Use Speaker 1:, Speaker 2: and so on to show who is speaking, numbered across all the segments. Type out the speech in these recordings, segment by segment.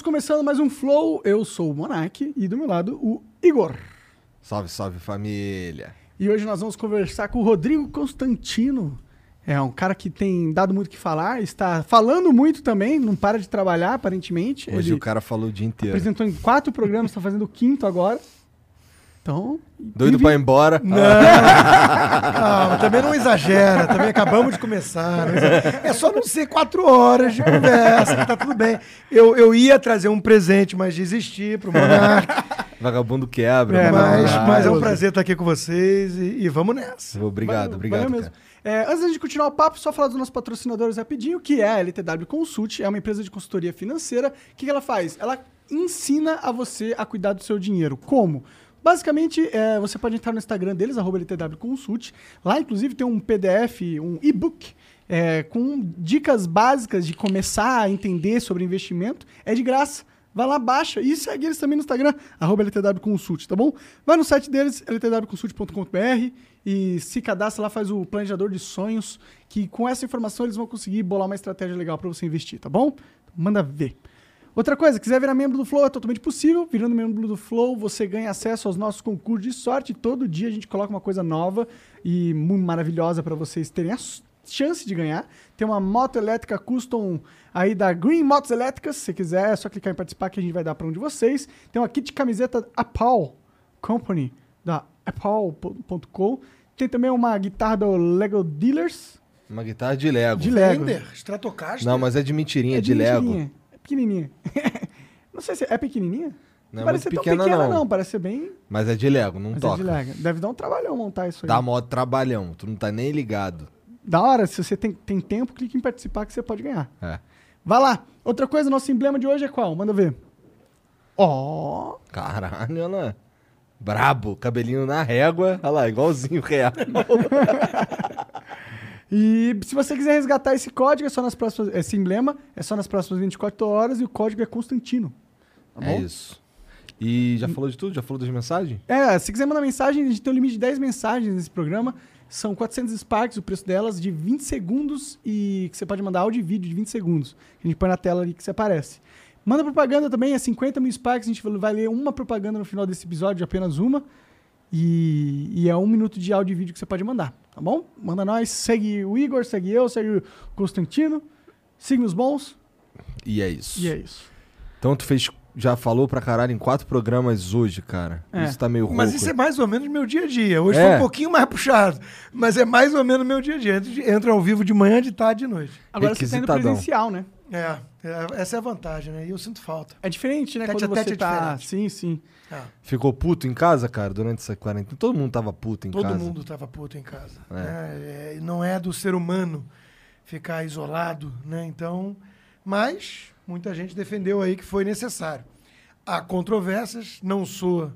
Speaker 1: Estamos começando mais um Flow. Eu sou o Monark e do meu lado o Igor.
Speaker 2: Salve, salve família.
Speaker 1: E hoje nós vamos conversar com o Rodrigo Constantino. É um cara que tem dado muito o que falar, está falando muito também, não para de trabalhar aparentemente.
Speaker 2: Hoje
Speaker 1: Ele
Speaker 2: o cara falou o dia inteiro.
Speaker 1: apresentou em quatro programas, está fazendo o quinto agora. Então.
Speaker 2: Doido
Speaker 1: vive-
Speaker 2: pra ir embora.
Speaker 3: Não, mas também não exagera. Também acabamos de começar. não. É só não ser quatro horas de conversa, que tá tudo bem. Eu, eu ia trazer um presente, mas desisti pro Monarca.
Speaker 2: Vagabundo quebra.
Speaker 1: É,
Speaker 3: mas,
Speaker 1: não,
Speaker 3: mas é um
Speaker 1: não.
Speaker 3: prazer estar aqui com vocês e, e vamos nessa.
Speaker 2: Obrigado,
Speaker 1: Valeu,
Speaker 2: obrigado.
Speaker 1: valeu mesmo. É, antes de continuar o papo, só falar dos nossos patrocinadores rapidinho, que é a LTW Consult, é uma empresa de consultoria financeira. O que, que ela faz? Ela ensina a você a cuidar do seu dinheiro. Como? Basicamente, é, você pode entrar no Instagram deles, arroba LTW Consult. Lá, inclusive, tem um PDF, um e-book, é, com dicas básicas de começar a entender sobre investimento. É de graça. Vai lá, baixa e segue eles também no Instagram, arroba LTW Consult, tá bom? Vai no site deles, ltwconsult.com.br e se cadastra lá, faz o planejador de sonhos, que com essa informação eles vão conseguir bolar uma estratégia legal para você investir, tá bom? Manda ver. Outra coisa, quiser virar membro do Flow, é totalmente possível. Virando membro do Flow, você ganha acesso aos nossos concursos de sorte. Todo dia a gente coloca uma coisa nova e muito maravilhosa para vocês terem a chance de ganhar. Tem uma moto elétrica custom aí da Green Motos Elétricas. Se você quiser, é só clicar em participar que a gente vai dar para um de vocês. Tem uma kit de camiseta Apple Company, da Apple.com. Tem também uma guitarra do Lego Dealers.
Speaker 2: Uma guitarra de Lego.
Speaker 1: De Lego.
Speaker 3: Fender, Stratocaster.
Speaker 2: Não, mas é de mentirinha,
Speaker 1: É
Speaker 2: de, Lego.
Speaker 1: mentirinha. É pequenininha. não sei se é pequenininha.
Speaker 2: Não é
Speaker 1: parece ser
Speaker 2: pequena,
Speaker 1: tão pequena, não.
Speaker 2: não.
Speaker 1: Parece ser bem.
Speaker 2: Mas é de Lego, não
Speaker 1: Mas é
Speaker 2: toca.
Speaker 1: de Lego. Deve dar um trabalhão montar isso aí.
Speaker 2: Dá modo trabalhão, tu não tá nem ligado.
Speaker 1: Da hora, se você tem, tem tempo, clique em participar que você pode ganhar.
Speaker 2: É.
Speaker 1: Vai lá. Outra coisa, nosso emblema de hoje é qual? Manda ver. Ó.
Speaker 2: Caralho, olha lá. Brabo, cabelinho na régua. Olha lá, igualzinho real.
Speaker 1: E se você quiser resgatar esse código, é só nas próximas. Esse emblema é só nas próximas 24 horas e o código é Constantino. Tá
Speaker 2: É
Speaker 1: bom?
Speaker 2: isso. E já falou de tudo? Já falou das mensagens?
Speaker 1: É, se quiser mandar mensagem, a gente tem um limite de 10 mensagens nesse programa. São 400 Sparks, o preço delas, de 20 segundos e que você pode mandar áudio e vídeo de 20 segundos. A gente põe na tela ali que você aparece. Manda propaganda também, é 50 mil Sparks. A gente vai ler uma propaganda no final desse episódio, apenas uma. E, e é um minuto de áudio e vídeo que você pode mandar, tá bom? Manda nós, segue o Igor, segue eu, segue o Constantino. Siga os bons
Speaker 2: E é isso.
Speaker 1: e é isso.
Speaker 2: Então tu fez. Já falou pra caralho em quatro programas hoje, cara.
Speaker 1: É.
Speaker 2: Isso tá meio rouco.
Speaker 3: Mas isso é mais ou menos meu dia a dia. Hoje
Speaker 2: É.
Speaker 3: foi um pouquinho mais puxado. Mas é mais ou menos meu dia a dia. Entra- Entra ao vivo de manhã, de tarde e de noite.
Speaker 1: Agora você tá indo presencial, né?
Speaker 3: É, é, essa é a vantagem, né? E eu sinto falta.
Speaker 1: É diferente, né?
Speaker 3: Tete
Speaker 1: Quando
Speaker 3: a tete
Speaker 1: você
Speaker 3: é
Speaker 1: tá.
Speaker 3: diferente.
Speaker 1: Sim, sim.
Speaker 3: É,
Speaker 2: Ficou puto em casa, cara, durante essa quarentena? Todo mundo tava puto em
Speaker 3: todo
Speaker 2: casa.
Speaker 3: mundo tava puto em casa.
Speaker 2: É.
Speaker 3: né? É, não é do ser humano ficar isolado, né? Então, mas muita gente defendeu aí que foi necessário. Há controvérsias, não sou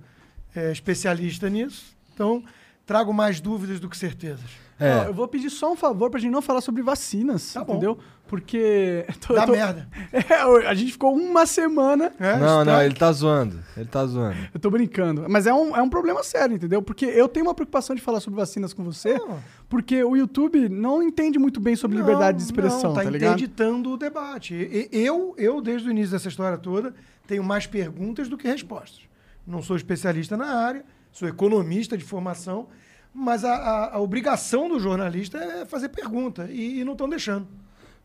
Speaker 3: é, especialista nisso, então trago mais dúvidas do que certezas.
Speaker 2: É.
Speaker 1: Ó, eu vou pedir só um favor pra gente não falar sobre vacinas,
Speaker 3: Tá bom.
Speaker 1: entendeu? Porque. eu tô-
Speaker 3: Dá
Speaker 1: tô-
Speaker 3: merda.
Speaker 1: É, a gente ficou uma semana.
Speaker 3: É,
Speaker 2: não, não, ele tá zoando. Ele tá zoando.
Speaker 1: Eu tô brincando. Mas é um, é um problema sério, entendeu? Porque eu tenho uma preocupação de falar sobre vacinas com você,
Speaker 3: Não.
Speaker 1: porque o YouTube não entende muito bem sobre liberdade de expressão,
Speaker 3: não,
Speaker 1: tá, ligado?
Speaker 3: interditando o debate. Eu, eu, desde o início dessa história toda, tenho mais perguntas do que respostas. Não sou especialista na área, sou economista de formação, mas a, a- a obrigação do jornalista é fazer pergunta, e, e não estão deixando.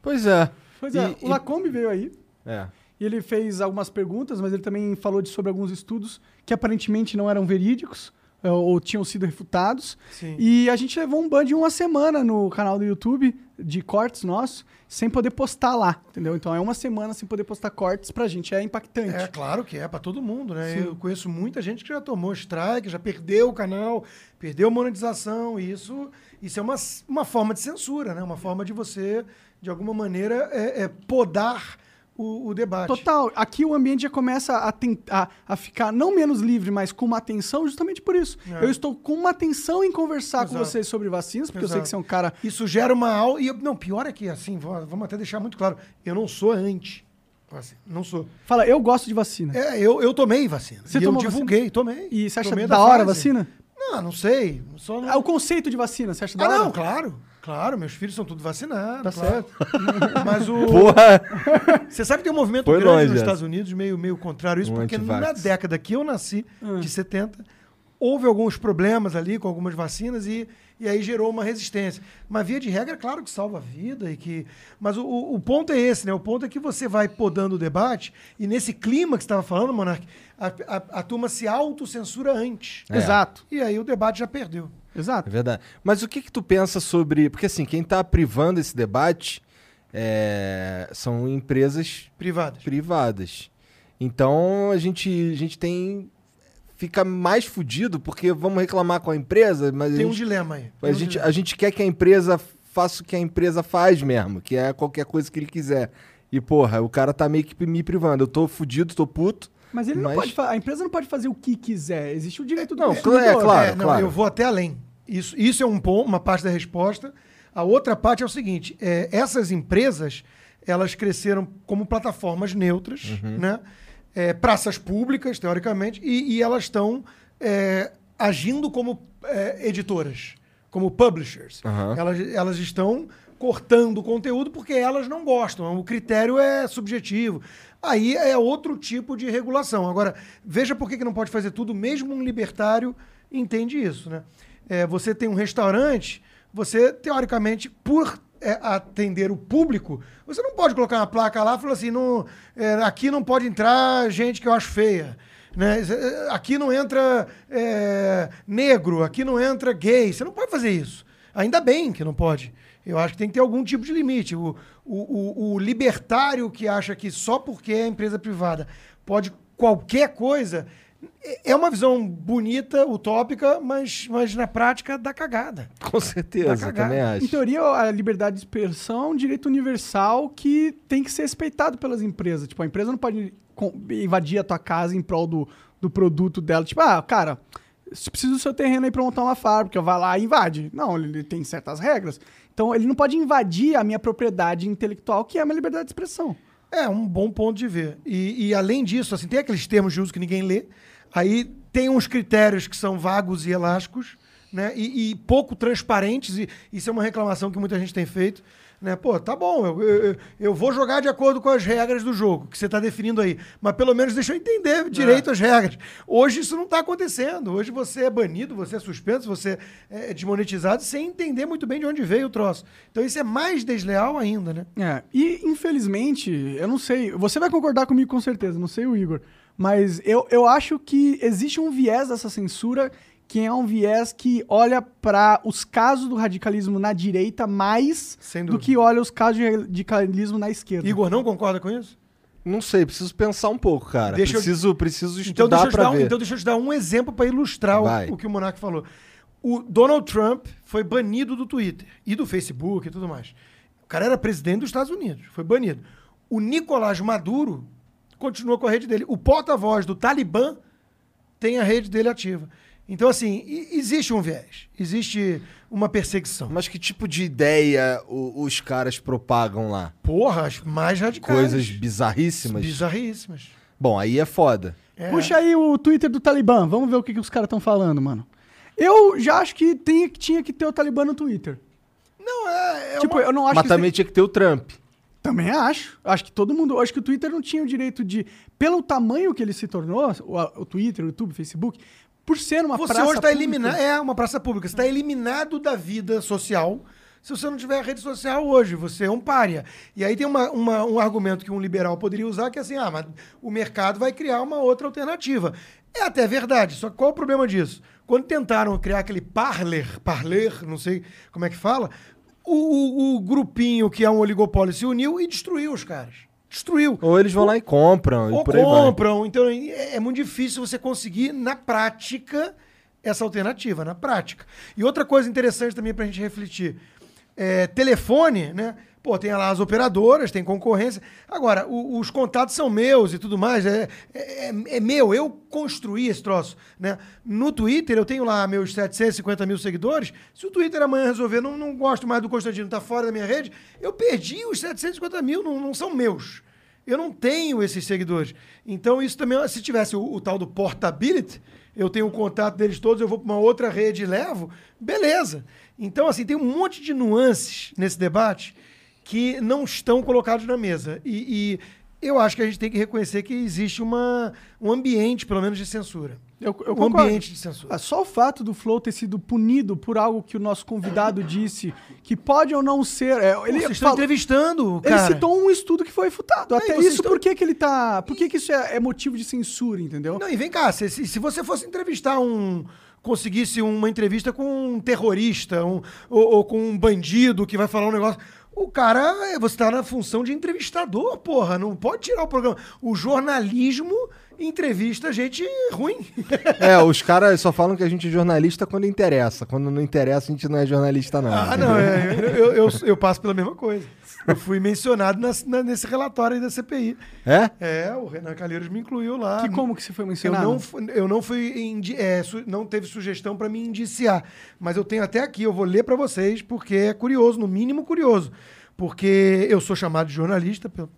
Speaker 2: Pois é.
Speaker 1: Pois é,
Speaker 2: E-
Speaker 1: o
Speaker 2: e-
Speaker 1: Lacombe veio aí.
Speaker 2: É.
Speaker 1: E ele fez algumas perguntas, mas ele também falou de- sobre alguns estudos que aparentemente não eram verídicos eh, ou tinham sido refutados.
Speaker 3: Sim.
Speaker 1: E a gente levou um ban de uma semana no canal do YouTube de cortes nosso, sem poder postar lá, entendeu? Então é uma semana sem poder postar cortes pra gente, é impactante.
Speaker 3: É claro que é para todo mundo, né? Eu conheço muita gente que já tomou strike, já perdeu o canal, perdeu monetização. E isso, isso é uma, uma forma de censura, né? Uma forma de você, de alguma maneira, é, é podar o, o debate.
Speaker 1: Total, aqui o ambiente já começa a, tentar, a ficar não menos livre, mas com uma atenção justamente por isso.
Speaker 3: É.
Speaker 1: Eu estou com uma atenção em conversar com
Speaker 3: Exato.
Speaker 1: vocês sobre vacinas, porque eu sei
Speaker 3: Exato.
Speaker 1: que você é um cara
Speaker 3: Isso gera uma aula. E eu- não, pior é que, assim, va- vamos até deixar muito claro, eu não sou anti. Assim, não sou.
Speaker 1: Fala, eu gosto de vacina.
Speaker 3: É, eu, eu tomei vacina.
Speaker 1: Você
Speaker 3: e eu divulguei, tomei.
Speaker 1: E você acha
Speaker 3: Tomei
Speaker 1: da hora a vacina?
Speaker 3: Não, não sei. Só não...
Speaker 1: Ah, o conceito de vacina, você acha da
Speaker 3: Ah,
Speaker 1: hora?
Speaker 3: não, claro. Claro, meus filhos são tudo vacinados.
Speaker 1: Tá
Speaker 3: claro. Mas o.
Speaker 2: Porra!
Speaker 3: Você sabe que tem um movimento
Speaker 2: Foi
Speaker 3: grande
Speaker 2: longe
Speaker 3: nos
Speaker 2: essa.
Speaker 3: Estados Unidos, meio, meio contrário a isso,
Speaker 2: Um
Speaker 3: porque na década que eu nasci,
Speaker 1: Ah.
Speaker 3: de 70, houve alguns problemas ali com algumas vacinas e, e aí gerou uma resistência. Mas via de regra, é claro que salva a vida e que. Mas o, o, o ponto é esse, né? O ponto é que você vai podando o debate e nesse clima que você estava falando, Monark, a, a, a turma se autocensura antes.
Speaker 2: É.
Speaker 1: Exato,
Speaker 3: E aí o debate já perdeu.
Speaker 2: É
Speaker 1: exato.
Speaker 2: verdade. Mas o que que tu pensa sobre... Porque assim, quem tá privando esse debate é, são empresas
Speaker 3: Privadas.
Speaker 2: privadas. Então a gente, a gente tem... Fica mais fudido porque vamos reclamar com a empresa, mas
Speaker 3: Tem
Speaker 2: a
Speaker 3: um
Speaker 2: gente,
Speaker 3: dilema aí. Tem
Speaker 2: a,
Speaker 3: um
Speaker 2: gente,
Speaker 3: dilema.
Speaker 2: a gente quer que a empresa faça o que a empresa faz mesmo, que é qualquer coisa que ele quiser. E porra, o cara tá meio que me privando. Eu tô fudido, tô puto.
Speaker 1: Mas ele não
Speaker 2: Mas-
Speaker 1: pode fa- a empresa não pode fazer o que quiser. Existe o direito do
Speaker 2: Não,
Speaker 1: consumidor.
Speaker 2: é, claro.
Speaker 3: É, não, eu vou até além. Isso, isso é um ponto, uma parte da resposta. A outra parte é o seguinte: é, essas empresas elas cresceram como plataformas neutras,
Speaker 2: Uhum.
Speaker 3: né? É, praças públicas, teoricamente, e, e elas estão é, agindo como é, editoras, como publishers.
Speaker 2: Aham.
Speaker 3: Elas, elas estão cortando o conteúdo porque elas não gostam. O critério é subjetivo. Aí é outro tipo de regulação. Agora, veja por que, que não pode fazer tudo, mesmo um libertário entende isso. Né? É, você tem um restaurante, você, teoricamente, por é, atender o público, você não pode colocar uma placa lá e falar assim: não, é, aqui não pode entrar gente que eu acho feia. Né? É, Aqui não entra é, negro, aqui não entra gay. Você não pode fazer isso. Ainda bem que não pode. Eu acho que tem que ter algum tipo de limite. O, o, o, o libertário que acha que só porque é empresa privada pode qualquer coisa é uma visão bonita, utópica, mas, mas na prática dá cagada.
Speaker 2: Com certeza,
Speaker 3: cagada.
Speaker 2: também acho.
Speaker 1: Em teoria, a liberdade de expressão é um direito universal que tem que ser respeitado pelas empresas. Tipo, a empresa não pode invadir a tua casa em prol do, do produto dela. Tipo, ah, cara, se precisa do seu terreno aí pra montar uma fábrica, vai lá e invade. Não, ele, ele tem certas regras. Então, ele não pode invadir a minha propriedade intelectual, que é a minha liberdade de expressão.
Speaker 3: É um bom ponto de ver. E, e além disso, assim, tem aqueles termos de uso que ninguém lê. Aí tem uns critérios que são vagos e elásticos, né? E, e pouco transparentes. E isso é uma reclamação que muita gente tem feito. Né? Pô, tá bom, eu, eu, eu vou jogar de acordo com as regras do jogo que você está definindo aí. Mas pelo menos deixa eu entender direito as regras. Hoje isso não está acontecendo. Hoje você é banido, você é suspenso, você é desmonetizado sem entender muito bem de onde veio o troço. Então isso é mais desleal ainda, né?
Speaker 1: É, e infelizmente, eu não sei, você vai concordar comigo com certeza, não sei o Igor, mas eu, eu acho que existe um viés dessa censura que é um viés que olha para os casos do radicalismo na direita mais do que olha os casos de radicalismo na esquerda.
Speaker 3: Igor não concorda com isso?
Speaker 2: Não sei, preciso pensar um pouco, cara.
Speaker 3: Deixa eu-
Speaker 2: preciso, preciso
Speaker 3: Então
Speaker 2: estudar
Speaker 3: deixa, eu te
Speaker 2: pra
Speaker 3: dar um,
Speaker 2: ver.
Speaker 3: então deixa eu te dar um exemplo para ilustrar o, o que o Monark falou. O Donald Trump foi banido do Twitter e do Facebook e tudo mais. O cara era presidente dos Estados Unidos, foi banido. O Nicolás Maduro continua com a rede dele. O porta-voz do Talibã tem a rede dele ativa. Então, assim, existe um viés, existe uma perseguição.
Speaker 2: Mas que tipo de ideia o- os caras propagam lá?
Speaker 3: Porra, as mais radicais.
Speaker 2: Coisas bizarríssimas?
Speaker 3: bizarríssimas.
Speaker 2: Bom, aí é foda.
Speaker 3: É.
Speaker 1: Puxa aí o Twitter do Talibã, vamos ver o que, que os caras estão falando, mano. Eu já acho que tem, tinha que ter o Talibã no Twitter.
Speaker 3: Não, é, é
Speaker 1: tipo,
Speaker 3: uma-
Speaker 1: eu não acho
Speaker 2: Mas
Speaker 1: que
Speaker 2: também tinha que ter o Trump.
Speaker 1: Também acho. Acho que todo mundo. Acho que o Twitter não tinha o direito de. Pelo tamanho que ele se tornou, o, o Twitter, o YouTube, o Facebook, por ser uma
Speaker 3: Você
Speaker 1: praça
Speaker 3: hoje está eliminado. É uma praça pública. Você está eliminado da vida social. se você não tiver rede social hoje. Você é um pária. E aí tem uma, uma- um argumento que um liberal poderia usar, que é assim, ah, mas o mercado vai criar uma outra alternativa. É até verdade, só que qual o problema disso? Quando tentaram criar aquele parler, parler, não sei como é que fala, o, o- o grupinho que é um oligopólio se uniu e destruiu os caras. Destruiu.
Speaker 2: Ou eles vão lá e compram,
Speaker 3: Ou
Speaker 2: e por aí vai.
Speaker 3: compram. Então é, é muito difícil você conseguir, na prática, essa alternativa, na prática. E outra coisa interessante também pra gente refletir. É, telefone, né? Pô, tem lá as operadoras, tem concorrência. Agora, o- os contatos são meus e tudo mais. É, é, é meu, eu construí esse troço. Né? No Twitter, eu tenho lá meus 750 mil seguidores. Se o Twitter amanhã resolver, não, não gosto mais do Constantino, tá fora da minha rede, eu perdi os 750 mil, não, não são meus. Eu não tenho esses seguidores. Então, isso também, se tivesse o, o tal do portability, eu tenho o contato deles todos, eu vou para uma outra rede e levo, beleza. Então, assim, tem um monte de nuances nesse debate que não estão colocados na mesa. E, e eu acho que a gente tem que reconhecer que existe uma, um ambiente, pelo menos, de censura.
Speaker 1: Eu, eu
Speaker 3: um ambiente de censura.
Speaker 1: Ah, Só o fato do Flow ter sido punido por algo que o nosso convidado disse, que pode ou não ser. é, ele
Speaker 3: Vocês estão entrevistando,
Speaker 1: Ele
Speaker 3: cara.
Speaker 1: citou um estudo que foi futado. Até isso,
Speaker 3: estão-
Speaker 1: por que, que ele tá. Por que, que isso é, é motivo de censura, entendeu?
Speaker 3: Não, e vem cá, se, se, se você fosse entrevistar um. conseguisse uma entrevista com um terrorista um, ou, ou com um bandido que vai falar um negócio. O cara, é, você tá na função de entrevistador, porra. Não pode tirar o programa. O jornalismo entrevista gente ruim.
Speaker 2: É, os caras só falam que a gente é jornalista quando interessa. Quando não interessa, a gente não é jornalista, não.
Speaker 3: Ah, não, é, eu, eu, eu passo pela mesma coisa. Eu fui mencionado nas- na- nesse relatório aí da CPI.
Speaker 2: É?
Speaker 3: É, o Renan Calheiros me incluiu lá.
Speaker 1: Que como que você foi
Speaker 3: Eu
Speaker 1: mencionado?
Speaker 3: não, fu- eu não fui indi- é, su- não teve sugestão para me indiciar, mas eu tenho até aqui, eu vou ler para vocês porque é curioso, no mínimo curioso, porque eu sou chamado de jornalista, pelo,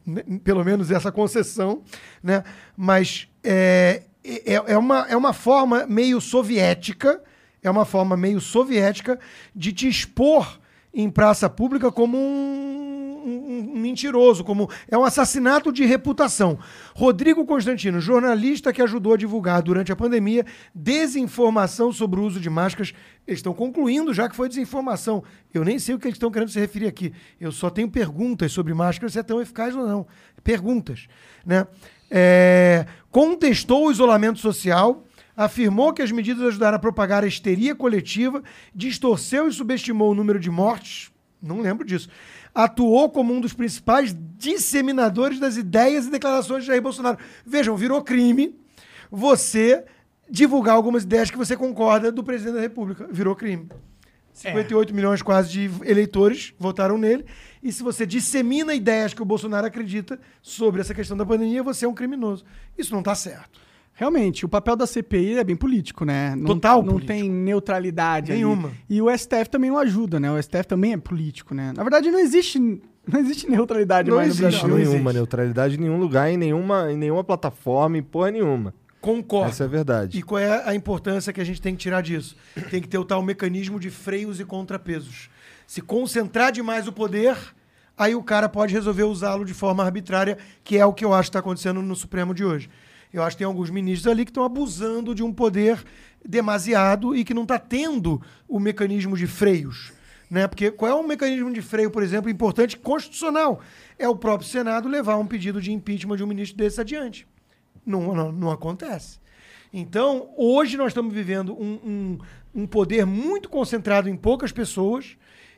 Speaker 3: pelo menos essa concessão, né? Mas é, é, é uma, é uma forma meio soviética, é uma forma meio soviética de te expor em praça pública como um, um- um mentiroso, como é um assassinato de reputação. Rodrigo Constantino, jornalista que ajudou a divulgar durante a pandemia desinformação sobre o uso de máscaras. Eles estão concluindo já que foi desinformação. Eu nem sei o que eles estão querendo se referir aqui. Eu só tenho perguntas sobre máscaras se é tão eficaz ou não. Perguntas, né? É, contestou o isolamento social, afirmou que as medidas ajudaram a propagar a histeria coletiva, distorceu e subestimou o número de mortes, não lembro disso, atuou como um dos principais disseminadores das ideias e declarações de Jair Bolsonaro. Vejam, virou crime você divulgar algumas ideias que você concorda do presidente da República. Virou crime. 58 milhões quase de eleitores votaram nele. E se você dissemina ideias que o Bolsonaro acredita sobre essa questão da pandemia, você é um criminoso. Isso não está certo.
Speaker 1: Realmente, o papel da CPI é bem político, né? Não,
Speaker 3: Total
Speaker 1: Não
Speaker 3: político.
Speaker 1: tem neutralidade ali.
Speaker 3: Nenhuma.
Speaker 1: E o STF também não ajuda, né? O STF também é político, né? Na verdade, não existe, não existe neutralidade
Speaker 3: Não
Speaker 1: mais
Speaker 3: existe,
Speaker 1: no
Speaker 2: Não,
Speaker 1: Brasil.
Speaker 3: não
Speaker 2: nenhuma
Speaker 3: existe.
Speaker 2: neutralidade em nenhum lugar, em nenhuma, em nenhuma plataforma, em porra nenhuma.
Speaker 3: Concordo.
Speaker 2: Essa é a verdade.
Speaker 3: E qual é a importância que a gente tem que tirar disso? Tem que ter o tal mecanismo de freios e contrapesos. Se concentrar demais o poder, aí o cara pode resolver usá-lo de forma arbitrária, que é o que eu acho que está acontecendo no Supremo de hoje. Eu acho que tem alguns ministros ali que estão abusando de um poder demasiado e que não está tendo o mecanismo de freios. Né? Porque qual é o mecanismo de freio, por exemplo, importante constitucional? É o próprio Senado levar um pedido de impeachment de um ministro desse adiante. Não, não, não acontece. Então, hoje nós estamos vivendo um, um, um poder muito concentrado em poucas pessoas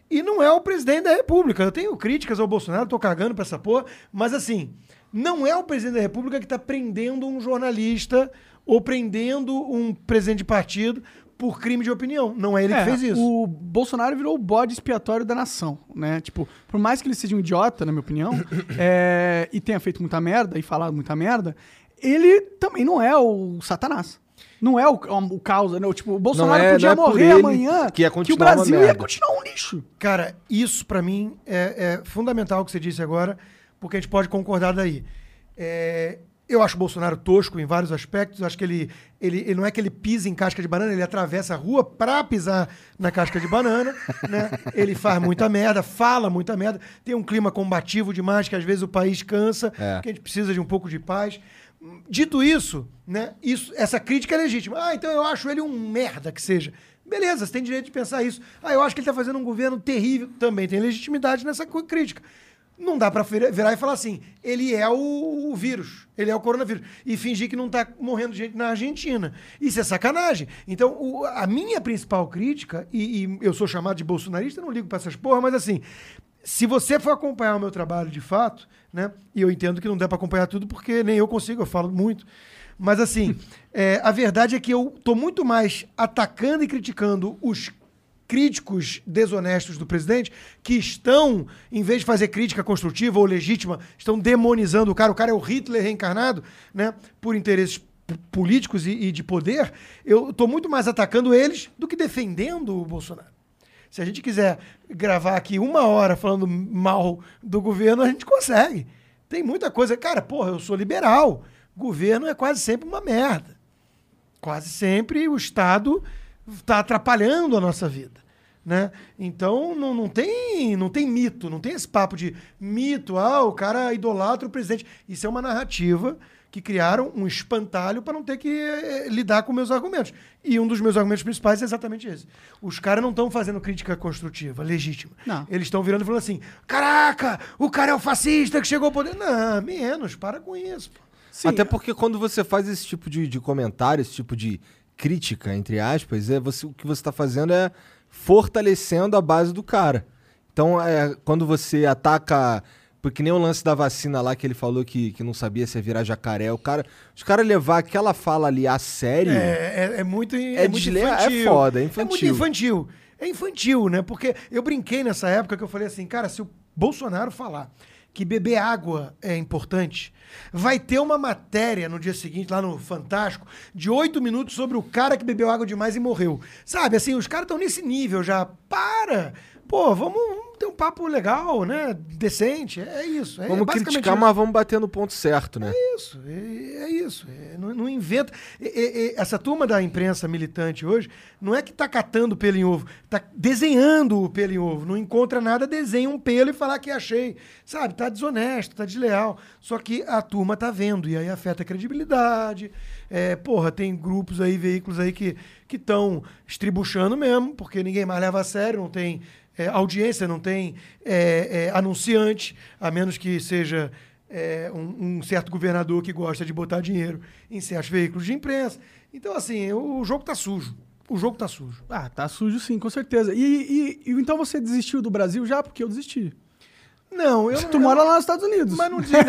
Speaker 3: e não é o presidente da República. Eu tenho críticas ao Bolsonaro, tô cagando pra essa porra, mas assim, não é o presidente da República que está prendendo um jornalista ou prendendo um presidente de partido por crime de opinião. Não é ele
Speaker 1: É,
Speaker 3: que fez isso.
Speaker 1: O Bolsonaro virou o bode expiatório da nação, né? Tipo, por mais que ele seja um idiota, na minha opinião, é, e tenha feito muita merda e falado muita merda, ele também não é o Satanás. Não é o, o causa, né? Tipo, o Bolsonaro
Speaker 2: é-
Speaker 1: podia
Speaker 2: é
Speaker 1: morrer amanhã
Speaker 2: que ia
Speaker 1: o Brasil ia continuar um lixo.
Speaker 3: Cara, isso pra mim é, é fundamental o que você disse agora, porque a gente pode concordar daí. É, eu acho o Bolsonaro tosco em vários aspectos. Acho que ele, ele, ele não é que ele pisa em casca de banana, ele atravessa a rua pra pisar na casca de banana, né? Ele faz muita merda, fala muita merda, tem um clima combativo demais que às vezes o país cansa,
Speaker 2: É.
Speaker 3: que a gente precisa de um pouco de paz. Dito isso, né? Isso, essa crítica é legítima. Ah, então eu acho ele um merda que seja. Beleza, você tem direito de pensar isso. Ah, eu acho que ele está fazendo um governo terrível. Também tem legitimidade nessa crítica. Não dá para virar e falar assim, ele é o, o vírus, ele é o coronavírus. E fingir que não tá morrendo gente na Argentina. Isso é sacanagem. Então, o- a minha principal crítica, e, e eu sou chamado de bolsonarista, não ligo para essas porra, mas assim, se você for acompanhar o meu trabalho de fato, né? E eu entendo que não dá para acompanhar tudo, porque nem eu consigo, eu falo muito. Mas assim, é, a verdade é que eu tô muito mais atacando e criticando os críticos desonestos do presidente que estão, em vez de fazer crítica construtiva ou legítima, estão demonizando o cara. O cara é o Hitler reencarnado, né? Por interesses políticos e, e de poder. Eu estou muito mais atacando eles do que defendendo o Bolsonaro. Se a gente quiser gravar aqui uma hora falando mal do governo, a gente consegue. Tem muita coisa. Cara, porra, eu sou liberal. Governo é quase sempre uma merda. Quase sempre o Estado está atrapalhando a nossa vida. Né? Então não, não, tem, não tem mito, não tem esse papo de mito, ah, o cara idolatra o presidente. Isso é uma narrativa que criaram um espantalho para não ter que eh, lidar com meus argumentos. E um dos meus argumentos principais é exatamente esse. Os caras não estão fazendo crítica construtiva, legítima.
Speaker 1: Não.
Speaker 3: Eles estão virando e falando assim: caraca, o cara é o fascista que chegou ao poder. Não, menos, para com isso. pô.
Speaker 1: Sim,
Speaker 2: Até porque quando você faz esse tipo de, de comentário, esse tipo de crítica, entre aspas, é você, o que você está fazendo é fortalecendo a base do cara. Então, é, quando você ataca. Porque nem o lance da vacina lá que ele falou que, que não sabia se ia virar jacaré. O cara, os caras levar aquela fala ali a sério.
Speaker 3: É, é, é muito, in-
Speaker 2: É
Speaker 3: muito
Speaker 2: desle- é
Speaker 3: infantil.
Speaker 2: foda, é
Speaker 3: É muito
Speaker 2: infantil.
Speaker 3: infantil. É infantil, né? Porque eu brinquei nessa época que eu falei assim, cara, se o Bolsonaro falar que beber água é importante, vai ter uma matéria no dia seguinte, lá no Fantástico, de oito minutos sobre o cara que bebeu água demais e morreu. Sabe, assim, os caras estão nesse nível já. Para! Pô, vamos, vamos ter um papo legal, né? Decente. É isso. É
Speaker 2: vamos criticar,
Speaker 3: isso.
Speaker 2: mas vamos bater no ponto certo, né?
Speaker 3: isso, é, é isso. é, não, não inventa. é, é, é, essa turma da imprensa militante hoje não é que tá catando pelo em ovo, tá desenhando o pelo em ovo. Não encontra nada, desenha um pelo e fala que achei. Sabe, tá desonesto, tá desleal. Só que a turma tá vendo e aí afeta a credibilidade. É, porra, tem grupos aí, veículos aí que estão estribuchando mesmo, porque ninguém mais leva a sério, não tem é, audiência, não tem é, é, anunciante, a menos que seja é, um, um certo governador que gosta de botar dinheiro em certos veículos de imprensa. Então, assim, o, o jogo tá sujo. O jogo tá sujo.
Speaker 1: Ah, tá sujo sim, com certeza. E, e- e então você desistiu do Brasil já? Porque eu desisti.
Speaker 3: Não, eu
Speaker 1: Tu
Speaker 3: eu-
Speaker 1: mora lá nos Estados Unidos.
Speaker 3: Mas não diz, não,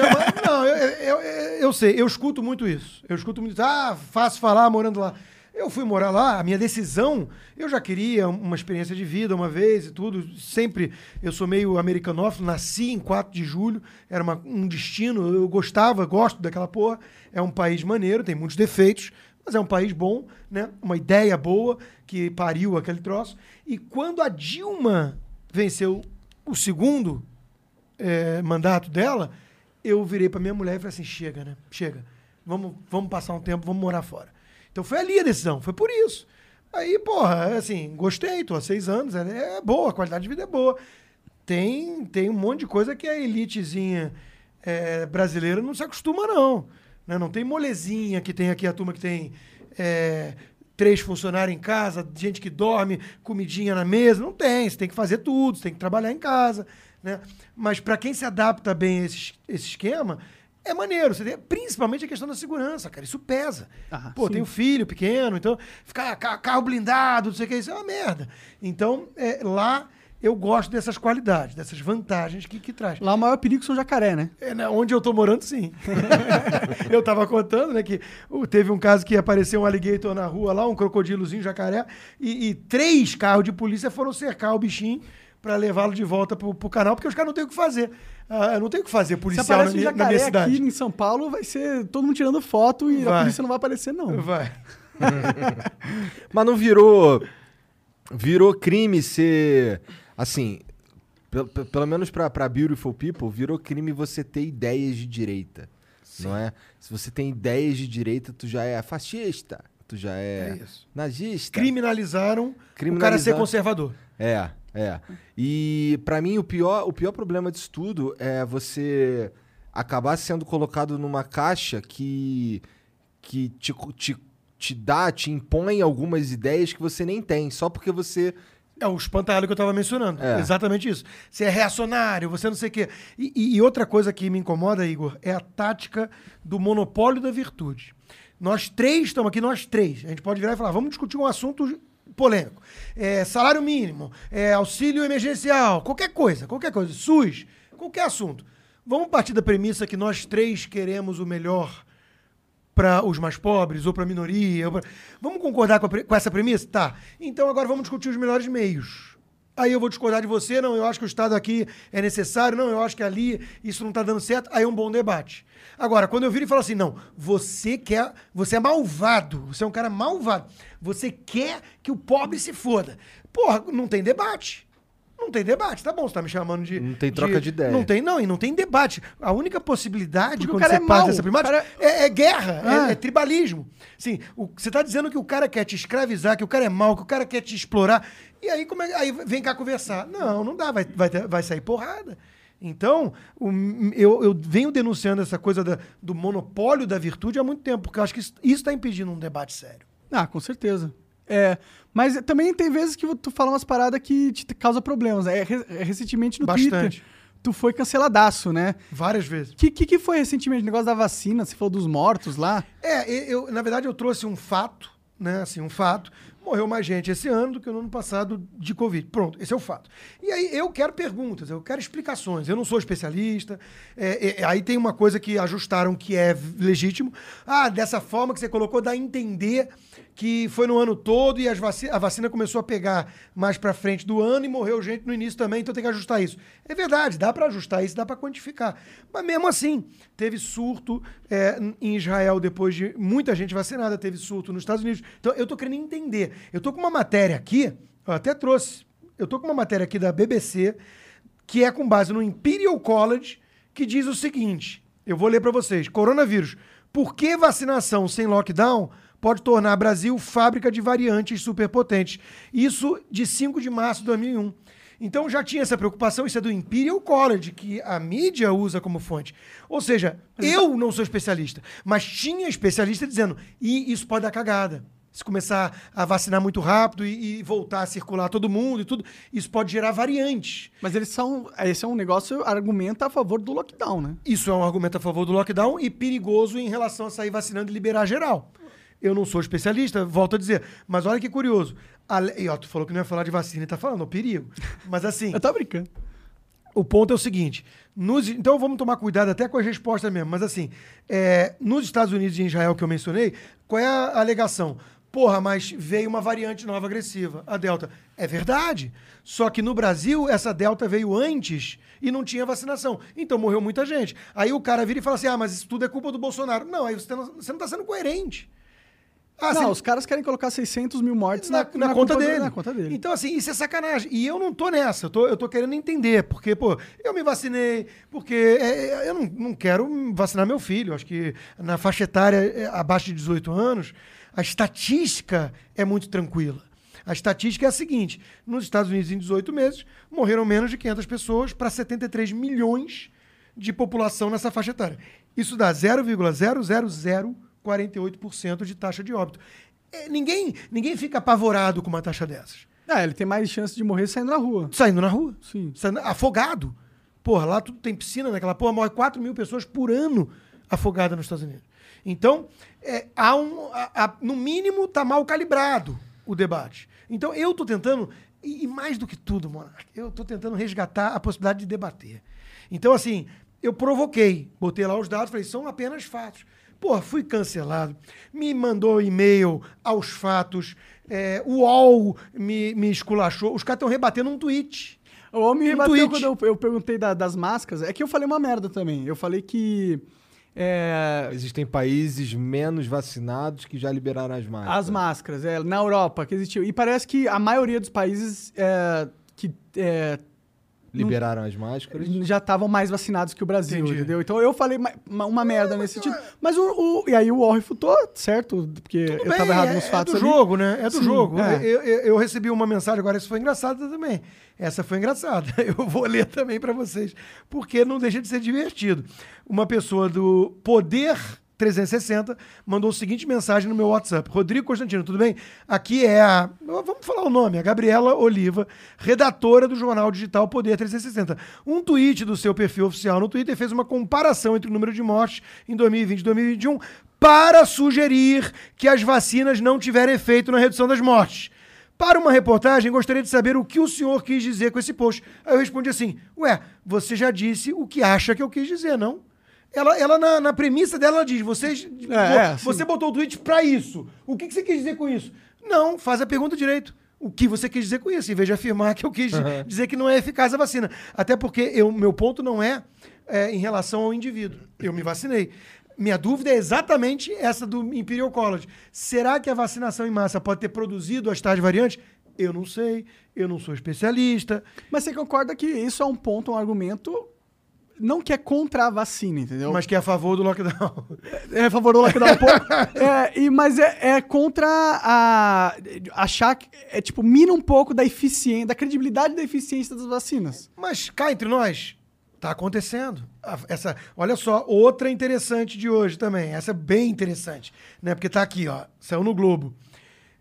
Speaker 3: não, eu, eu, eu- sei, eu escuto muito isso. Eu escuto muito isso. Ah, fácil falar morando lá. Eu fui morar lá, a minha decisão, eu já queria uma experiência de vida uma vez e tudo. Sempre, eu sou meio americanófilo, nasci em 4 de julho, era uma- um destino, eu gostava, gosto daquela porra. É um país maneiro, tem muitos defeitos, mas é um país bom, né? Uma ideia boa que pariu aquele troço. E quando a Dilma venceu o segundo é, mandato dela, eu virei pra minha mulher e falei assim: chega, né? Chega. Vamos, vamos passar um tempo, vamos morar fora. Então foi ali a decisão, foi por isso. Aí, porra, assim, gostei, tô há seis anos, é, é boa, a qualidade de vida é boa. Tem, tem um monte de coisa que a elitezinha é, brasileira não se acostuma, não. Né? Não tem molezinha que tem aqui a turma que tem é, três funcionários em casa, gente que dorme, comidinha na mesa. Não tem, você tem que fazer tudo, você tem que trabalhar em casa. Né? Mas para quem se adapta bem a esse, esse esquema, é maneiro. Você tem- principalmente a questão da segurança, cara. Isso pesa.
Speaker 1: Ah,
Speaker 3: Pô, tem um filho pequeno, então ficar ca- carro blindado, não sei o que, isso é uma merda. Então, é, lá eu gosto dessas qualidades, dessas vantagens que, que traz.
Speaker 1: Lá o maior perigo são jacaré, né?
Speaker 3: É, né, onde eu tô morando, sim. eu tava contando, né, que teve um caso que apareceu um alligator na rua lá, um crocodilozinho, jacaré, e, e três carros de polícia foram cercar o bichinho pra levá-lo de volta pro, pro canal, porque os caras não têm o que fazer. Ah, não tem o que fazer policial na
Speaker 1: aparece um
Speaker 3: minha, na
Speaker 1: jacaré
Speaker 3: minha cidade.
Speaker 1: aqui em São Paulo, vai ser todo mundo tirando foto e a
Speaker 3: Vai.
Speaker 1: polícia não vai aparecer, não.
Speaker 3: Vai.
Speaker 2: Mas não virou. Virou crime ser. Assim. Pelo, pe- pelo menos pra, pra Beautiful People, virou crime você ter ideias de direita. Não é? Se você tem ideias de direita, tu já é fascista. Tu já é,
Speaker 3: É isso.
Speaker 2: nazista.
Speaker 3: Criminalizaram, o cara ser
Speaker 2: Criminalizaram.
Speaker 3: conservador.
Speaker 2: É, é. E pra mim o pior, o pior problema disso tudo é você acabar sendo colocado numa caixa que que te, te, te dá, te impõe algumas ideias que você nem tem, só porque você.
Speaker 3: É o espantalho que eu estava mencionando.
Speaker 2: É.
Speaker 3: Exatamente isso. Você é reacionário, você não sei o quê. E- e outra coisa que me incomoda, Igor, é a tática do monopólio da virtude. Nós três estamos aqui, nós três. A gente pode virar e falar, vamos discutir um assunto polêmico. É, salário mínimo, é, auxílio emergencial, qualquer coisa, qualquer coisa. SUS, qualquer assunto. Vamos partir da premissa que nós três queremos o melhor para os mais pobres ou para a minoria. ou pra- Vamos concordar com, a com essa premissa? Tá. Então agora vamos discutir os melhores meios. Aí eu vou discordar de você, não, eu acho que o Estado aqui é necessário, não, eu acho que ali isso não está dando certo. Aí é um bom debate. Agora, quando eu viro e falo assim, não, você quer, você é malvado, você é um cara malvado, você quer que o pobre se foda. Porra, não tem debate. Não tem debate, tá bom, você tá me chamando de.
Speaker 2: Não tem troca de ideia.
Speaker 3: Não tem, não, e não tem debate. A única possibilidade
Speaker 1: Porque o
Speaker 3: quando
Speaker 1: cara
Speaker 3: você
Speaker 1: é
Speaker 3: parte dessa
Speaker 1: cara-
Speaker 3: é, é guerra,
Speaker 1: Ah.
Speaker 3: é, é tribalismo. Sim, o- você está dizendo que o cara quer te escravizar, que o cara é mau, que o cara quer te explorar. E aí, como é, aí vem cá conversar. Não, não dá, vai, vai, vai sair porrada. Então, o- eu, eu venho denunciando essa coisa da- do monopólio da virtude há muito tempo, porque eu acho que isso está impedindo um debate sério.
Speaker 1: Ah, com certeza. É, mas também tem vezes que tu fala umas paradas que te causa problemas. É, re- recentemente no
Speaker 3: Bastante.
Speaker 1: Twitter, tu foi canceladaço, né?
Speaker 3: Várias vezes.
Speaker 1: O que, que, que foi recentemente? O negócio da vacina, você falou dos mortos lá.
Speaker 3: É, eu, na verdade, eu trouxe um fato, né? Assim, um fato. Morreu mais gente esse ano do que no ano passado de Covid. Pronto, esse é o fato. E aí eu quero perguntas, eu quero explicações. Eu não sou especialista. É, é, aí tem uma coisa que ajustaram que é legítimo. Ah, dessa forma que você colocou, dá a entender que foi no ano todo e vaci a vacina começou a pegar mais pra frente do ano e morreu gente no início também, então tem que ajustar isso. É verdade, dá pra ajustar isso, dá pra quantificar. Mas mesmo assim, teve surto é, em Israel depois de muita gente vacinada, teve surto nos Estados Unidos. Então eu tô querendo entender. Eu tô com uma matéria aqui, eu até trouxe. Eu tô com uma matéria aqui da BBC que é com base no Imperial College, que diz o seguinte: eu vou ler para vocês. Coronavírus. Por que vacinação sem lockdown pode tornar Brasil fábrica de variantes superpotentes? Isso de 5 de março de 2001. Então já tinha essa preocupação, isso é do Imperial College, que a mídia usa como fonte. Ou seja, eu não sou especialista, mas tinha especialista dizendo, e isso pode dar cagada. Se começar a vacinar muito rápido e, e voltar a circular todo mundo e tudo, isso pode gerar variantes.
Speaker 1: Mas eles são. Esse é um negócio argumenta a favor do lockdown, né?
Speaker 3: Isso é um argumento a favor do lockdown e perigoso em relação a sair vacinando e liberar geral. Eu não sou especialista, volto a dizer. Mas olha que curioso. Ale... E ó, tu falou que não ia falar de vacina e tá falando, é o perigo. Mas assim,
Speaker 1: Eu tô brincando.
Speaker 3: o ponto é o seguinte. nos- então vamos tomar cuidado até com as respostas mesmo. Mas assim, é, nos Estados Unidos e em Israel que eu mencionei, qual é a alegação? Porra, mas veio uma variante nova agressiva, a Delta. É verdade. Só que no Brasil, essa Delta veio antes e não tinha vacinação. Então morreu muita gente. Aí o cara vira e fala assim: ah, mas isso tudo é culpa do Bolsonaro. Não, aí você não, você não tá sendo coerente. Ah,
Speaker 1: não,
Speaker 3: você-
Speaker 1: os caras querem colocar 600 mil mortes
Speaker 3: na,
Speaker 1: na,
Speaker 3: na conta dele.
Speaker 1: Na conta dele.
Speaker 3: Então, assim, isso é sacanagem. E eu não tô nessa. Eu tô, eu tô querendo entender. Porque, pô, eu me vacinei. Porque é, é, eu não, não quero vacinar meu filho. Acho que na faixa etária é, abaixo de 18 anos, a estatística é muito tranquila. A estatística é a seguinte: nos Estados Unidos, em 18 meses, morreram menos de 500 pessoas para 73 milhões de população nessa faixa etária. Isso dá 0,00048% de taxa de óbito. É, ninguém, ninguém fica apavorado com uma taxa dessas.
Speaker 1: Ah, ele tem mais chance de morrer saindo na rua.
Speaker 3: Saindo na rua.
Speaker 1: Sim.
Speaker 3: Saindo- afogado. Porra, lá tudo tem piscina naquela porra, morre 4 mil pessoas por ano afogadas nos Estados Unidos. Então, é, há um, no mínimo, tá mal calibrado o debate. Então, eu tô tentando, e, e mais do que tudo, Monark, eu tô tentando resgatar a possibilidade de debater. Então, assim, eu provoquei, botei lá os dados, falei, são apenas fatos. Pô, fui cancelado, me mandou e-mail aos fatos, é, o UOL me, me esculachou, os caras estão rebatendo um tweet.
Speaker 1: O homem me
Speaker 3: Um
Speaker 1: bateu
Speaker 3: tweet.
Speaker 1: quando eu, eu perguntei da- das máscaras. É que eu falei uma merda também. Eu falei que. é,
Speaker 2: Existem países menos vacinados que já liberaram as máscaras.
Speaker 1: as máscaras, é, na Europa, que existiu. E parece que a maioria dos países é, que é,
Speaker 2: Liberaram as máscaras.
Speaker 1: já estavam mais vacinados que o Brasil,
Speaker 3: Entendi.
Speaker 1: entendeu? Então eu falei ma- ma- uma merda nesse sentido. Mas o, o- E aí o UOL refutou, certo? Porque
Speaker 3: Tudo
Speaker 1: eu
Speaker 3: bem,
Speaker 1: tava errado
Speaker 3: é,
Speaker 1: nos fatos
Speaker 3: É do
Speaker 1: ali.
Speaker 3: jogo, né? É do
Speaker 1: Sim,
Speaker 3: jogo.
Speaker 1: é.
Speaker 3: Eu, eu- eu recebi uma mensagem agora, isso foi engraçada também. Essa foi engraçada. Eu vou ler também para vocês, porque não deixa de ser divertido. Uma pessoa do Poder 360 mandou a seguinte mensagem no meu WhatsApp. Rodrigo Constantino, tudo bem? Aqui é a. Vamos falar o nome, a Gabriela Oliva, redatora do jornal digital Poder 360. Um tweet do seu perfil oficial no Twitter fez uma comparação entre o número de mortes em 2020 e 2021 para sugerir que as vacinas não tiveram efeito na redução das mortes. Para uma reportagem, gostaria de saber o que o senhor quis dizer com esse post. Aí eu respondi assim: Ué, você já disse o que acha que eu quis dizer, não? Ela, ela na, na premissa dela, ela diz: você,
Speaker 1: é,
Speaker 3: você botou o tweet pra isso. O que, que você quis dizer com isso? Não, faz a pergunta direito. O que você quis dizer com isso? Em vez de afirmar que eu quis dizer que não é eficaz a vacina. Até porque eu, meu ponto não é, é em relação ao indivíduo. Eu me vacinei. Minha dúvida é exatamente essa do Imperial College. Será que a vacinação em massa pode ter produzido as tais variantes? Eu não sei, eu não sou especialista.
Speaker 1: Mas você concorda que isso é um ponto, um argumento, não que é contra a vacina, entendeu?
Speaker 3: Mas que é a favor do lockdown.
Speaker 1: é a favor do lockdown um pouco. É, e, mas é, é contra a. achar que. É tipo, mina um pouco da eficiência, da credibilidade da eficiência das vacinas.
Speaker 3: Mas cá entre nós, tá acontecendo. Essa, olha só, outra interessante de hoje também. Essa é bem interessante, né? Porque tá aqui, ó, saiu no Globo.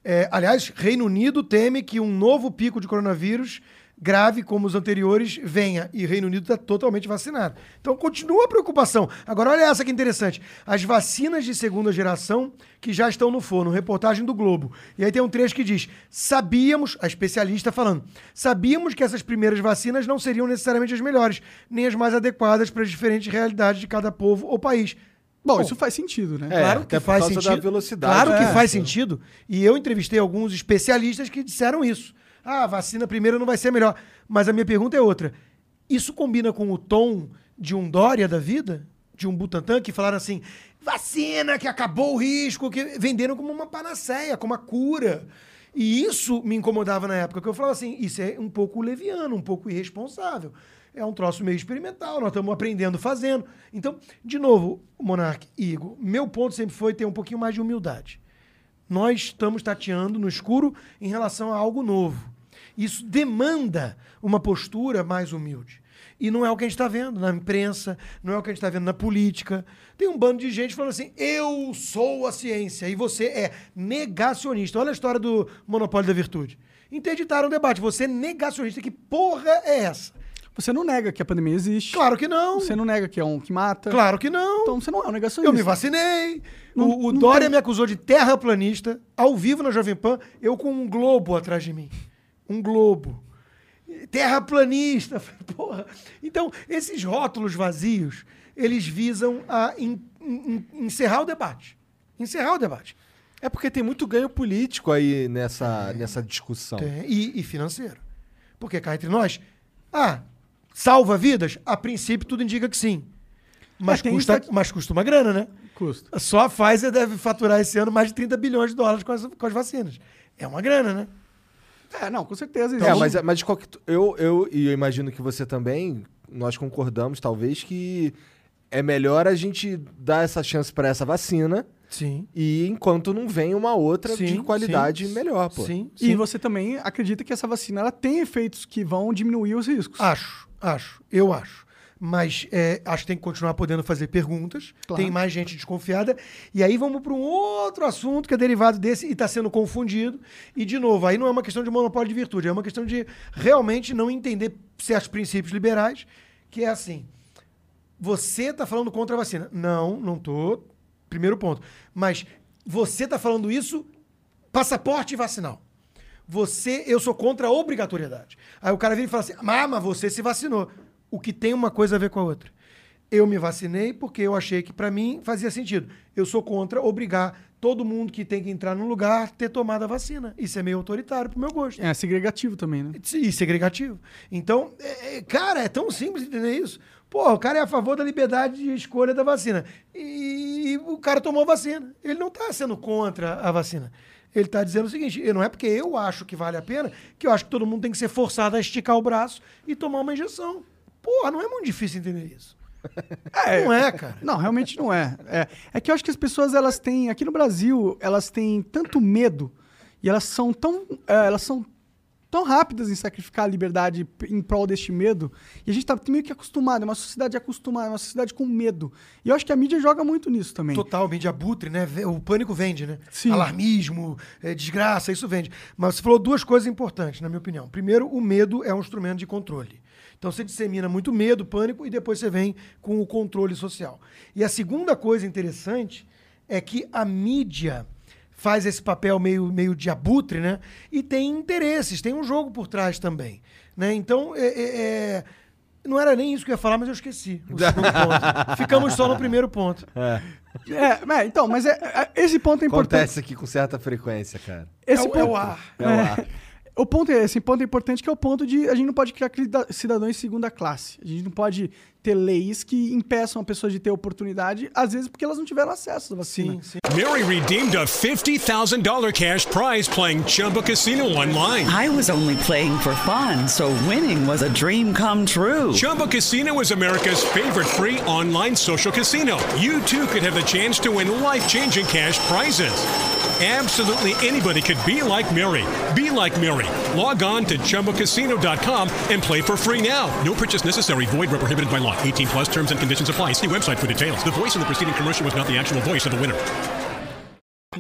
Speaker 3: É, aliás, Reino Unido teme que um novo pico de coronavírus grave como os anteriores venha e Reino Unido está totalmente vacinado. Então continua a preocupação. Agora olha essa que interessante. As vacinas de segunda geração que já estão no forno, reportagem do Globo. E aí tem um trecho que diz: "Sabíamos, a especialista falando, sabíamos que essas primeiras vacinas não seriam necessariamente as melhores, nem as mais adequadas para as diferentes realidades de cada povo ou país."
Speaker 1: Bom,
Speaker 3: Bom,
Speaker 1: isso faz sentido, né?
Speaker 2: É,
Speaker 3: Claro que faz sentido.
Speaker 2: velocidade.
Speaker 3: Claro que
Speaker 1: É,
Speaker 3: faz sentido. E eu entrevistei alguns especialistas que disseram isso. Ah, vacina primeiro não vai ser melhor. Mas a minha pergunta é outra. Isso combina com o tom de um Dória da vida? De um Butantan que falaram assim: vacina que acabou o risco, que venderam como uma panaceia, como uma cura. E isso me incomodava na época, que eu falava assim: isso é um pouco leviano, um pouco irresponsável. É um troço meio experimental, nós estamos aprendendo fazendo. Então, de novo, Monark e Igor, meu ponto sempre foi ter um pouquinho mais de humildade. Nós estamos tateando no escuro em relação a algo novo. Isso demanda uma postura mais humilde. E não é o que a gente está vendo na imprensa, não é o que a gente está vendo na política. Tem um bando de gente falando assim: eu sou a ciência e você é negacionista. Olha a história do monopólio da virtude. Interditaram o debate. Você é negacionista. Que porra é essa?
Speaker 1: Você não nega que a pandemia existe.
Speaker 3: Claro que não.
Speaker 1: Você não nega que é um que mata.
Speaker 3: Claro que não.
Speaker 1: Então você não é um negacionista.
Speaker 3: Eu me vacinei.
Speaker 1: Não-
Speaker 3: o o
Speaker 1: não
Speaker 3: Dória
Speaker 1: tem-
Speaker 3: me acusou de terraplanista, ao vivo na Jovem Pan, eu com um globo atrás de mim. Um globo. Terraplanista. Porra. Então, esses rótulos vazios, eles visam a en- en- encerrar o debate. Encerrar o debate.
Speaker 2: É porque tem muito ganho político aí nessa, nessa discussão.
Speaker 3: Tem. E, e financeiro. Porque cá entre nós, ah, salva vidas? A princípio tudo indica que sim. Mas,
Speaker 1: É, tem
Speaker 3: custa,
Speaker 1: estat-
Speaker 3: mas custa uma grana, né?
Speaker 1: Custa.
Speaker 3: Só a Pfizer deve faturar esse ano mais de 30 bilhões de dólares com as, com as vacinas. É uma grana, né?
Speaker 1: É, não, com certeza.
Speaker 2: É,
Speaker 1: existe.
Speaker 2: mas, mas de qualquer, eu, eu, e eu imagino que você também, nós concordamos, talvez, que é melhor a gente dar essa chance para essa vacina
Speaker 3: Sim.
Speaker 2: e enquanto não vem uma outra de
Speaker 3: Sim,
Speaker 2: qualidade
Speaker 3: sim,
Speaker 2: melhor, pô.
Speaker 3: Sim,
Speaker 1: E
Speaker 3: sim.
Speaker 1: você também acredita que essa vacina ela tem efeitos que vão diminuir os riscos.
Speaker 3: Acho, acho, eu acho. Mas é, acho que tem que continuar podendo fazer perguntas.
Speaker 1: Claro.
Speaker 3: Tem mais gente desconfiada. E aí vamos para um outro assunto que é derivado desse e está sendo confundido. E, de novo, aí não é uma questão de monopólio de virtude, é uma questão de realmente não entender certos princípios liberais, que é assim. Você está falando contra a vacina. Não, não tô. Primeiro ponto. Mas você está falando isso passaporte vacinal. Você, eu sou contra a obrigatoriedade. Aí o cara vira e fala assim: ah, mas você se vacinou. O que tem uma coisa a ver com a outra. Eu me vacinei porque eu achei que para mim fazia sentido. Eu sou contra obrigar todo mundo que tem que entrar num lugar ter tomado a vacina. Isso é meio autoritário pro meu gosto.
Speaker 1: É segregativo também, né?
Speaker 3: E segregativo. Então, é- é- cara, é tão simples entender isso. Pô, o cara é a favor da liberdade de escolha da vacina. E, o cara tomou vacina. Ele não está sendo contra a vacina. Ele está dizendo o seguinte: não é porque eu acho que vale a pena que eu acho que todo mundo tem que ser forçado a esticar o braço e tomar uma injeção. Porra, não é muito difícil entender isso. não é, cara.
Speaker 1: Não, realmente não é. é. É que eu acho que as pessoas, elas têm, aqui no Brasil, elas têm tanto medo e elas são tão, é, elas são tão rápidas em sacrificar a liberdade em prol deste medo. E a gente tá meio que acostumado, é uma sociedade acostumada, é uma sociedade com medo. E eu acho que a mídia joga muito nisso também.
Speaker 3: Total, mídia abutre, né? O pânico vende, né?
Speaker 1: Sim.
Speaker 3: Alarmismo, eh, desgraça, isso vende. Mas você falou duas coisas importantes, na minha opinião. Primeiro, o medo é um instrumento de controle. Então você dissemina muito medo, pânico, e depois você vem com o controle social. E a segunda coisa interessante é que a mídia faz esse papel meio, meio de abutre, né? E tem interesses, tem um jogo por trás também. Né? Então, é- é- é- não era nem isso que eu ia falar, mas eu esqueci. o segundo ponto. Ficamos só no primeiro ponto.
Speaker 1: É, é, então, mas é, é- esse ponto é importante.
Speaker 2: Acontece aqui com certa frequência, cara.
Speaker 1: Esse
Speaker 3: é, o-
Speaker 1: ponto,
Speaker 3: é o ar.
Speaker 2: É o ar.
Speaker 1: O ponto é esse ponto é importante que é o ponto de a gente não pode criar cidadãos de segunda classe. A gente não pode ter leis que impeçam a pessoa de ter oportunidade, às vezes porque elas não tiveram acesso à vacina.
Speaker 3: Sim, sim.
Speaker 4: Mary redeemed a $50,000 cash prize playing Chumba Casino online.
Speaker 5: I was only playing for fun, so winning was a dream come true.
Speaker 4: Chumba Casino is America's favorite free online social casino. You too could have the chance to win life changing cash prizes. Absolutely anybody could be like Mary. Be like Mary. Log on to ChumboCasino.com and play for free now. No purchase necessary. Void where prohibited by law. 18 plus terms and conditions apply. See website for details. The voice in the preceding commercial was not the actual voice of the winner.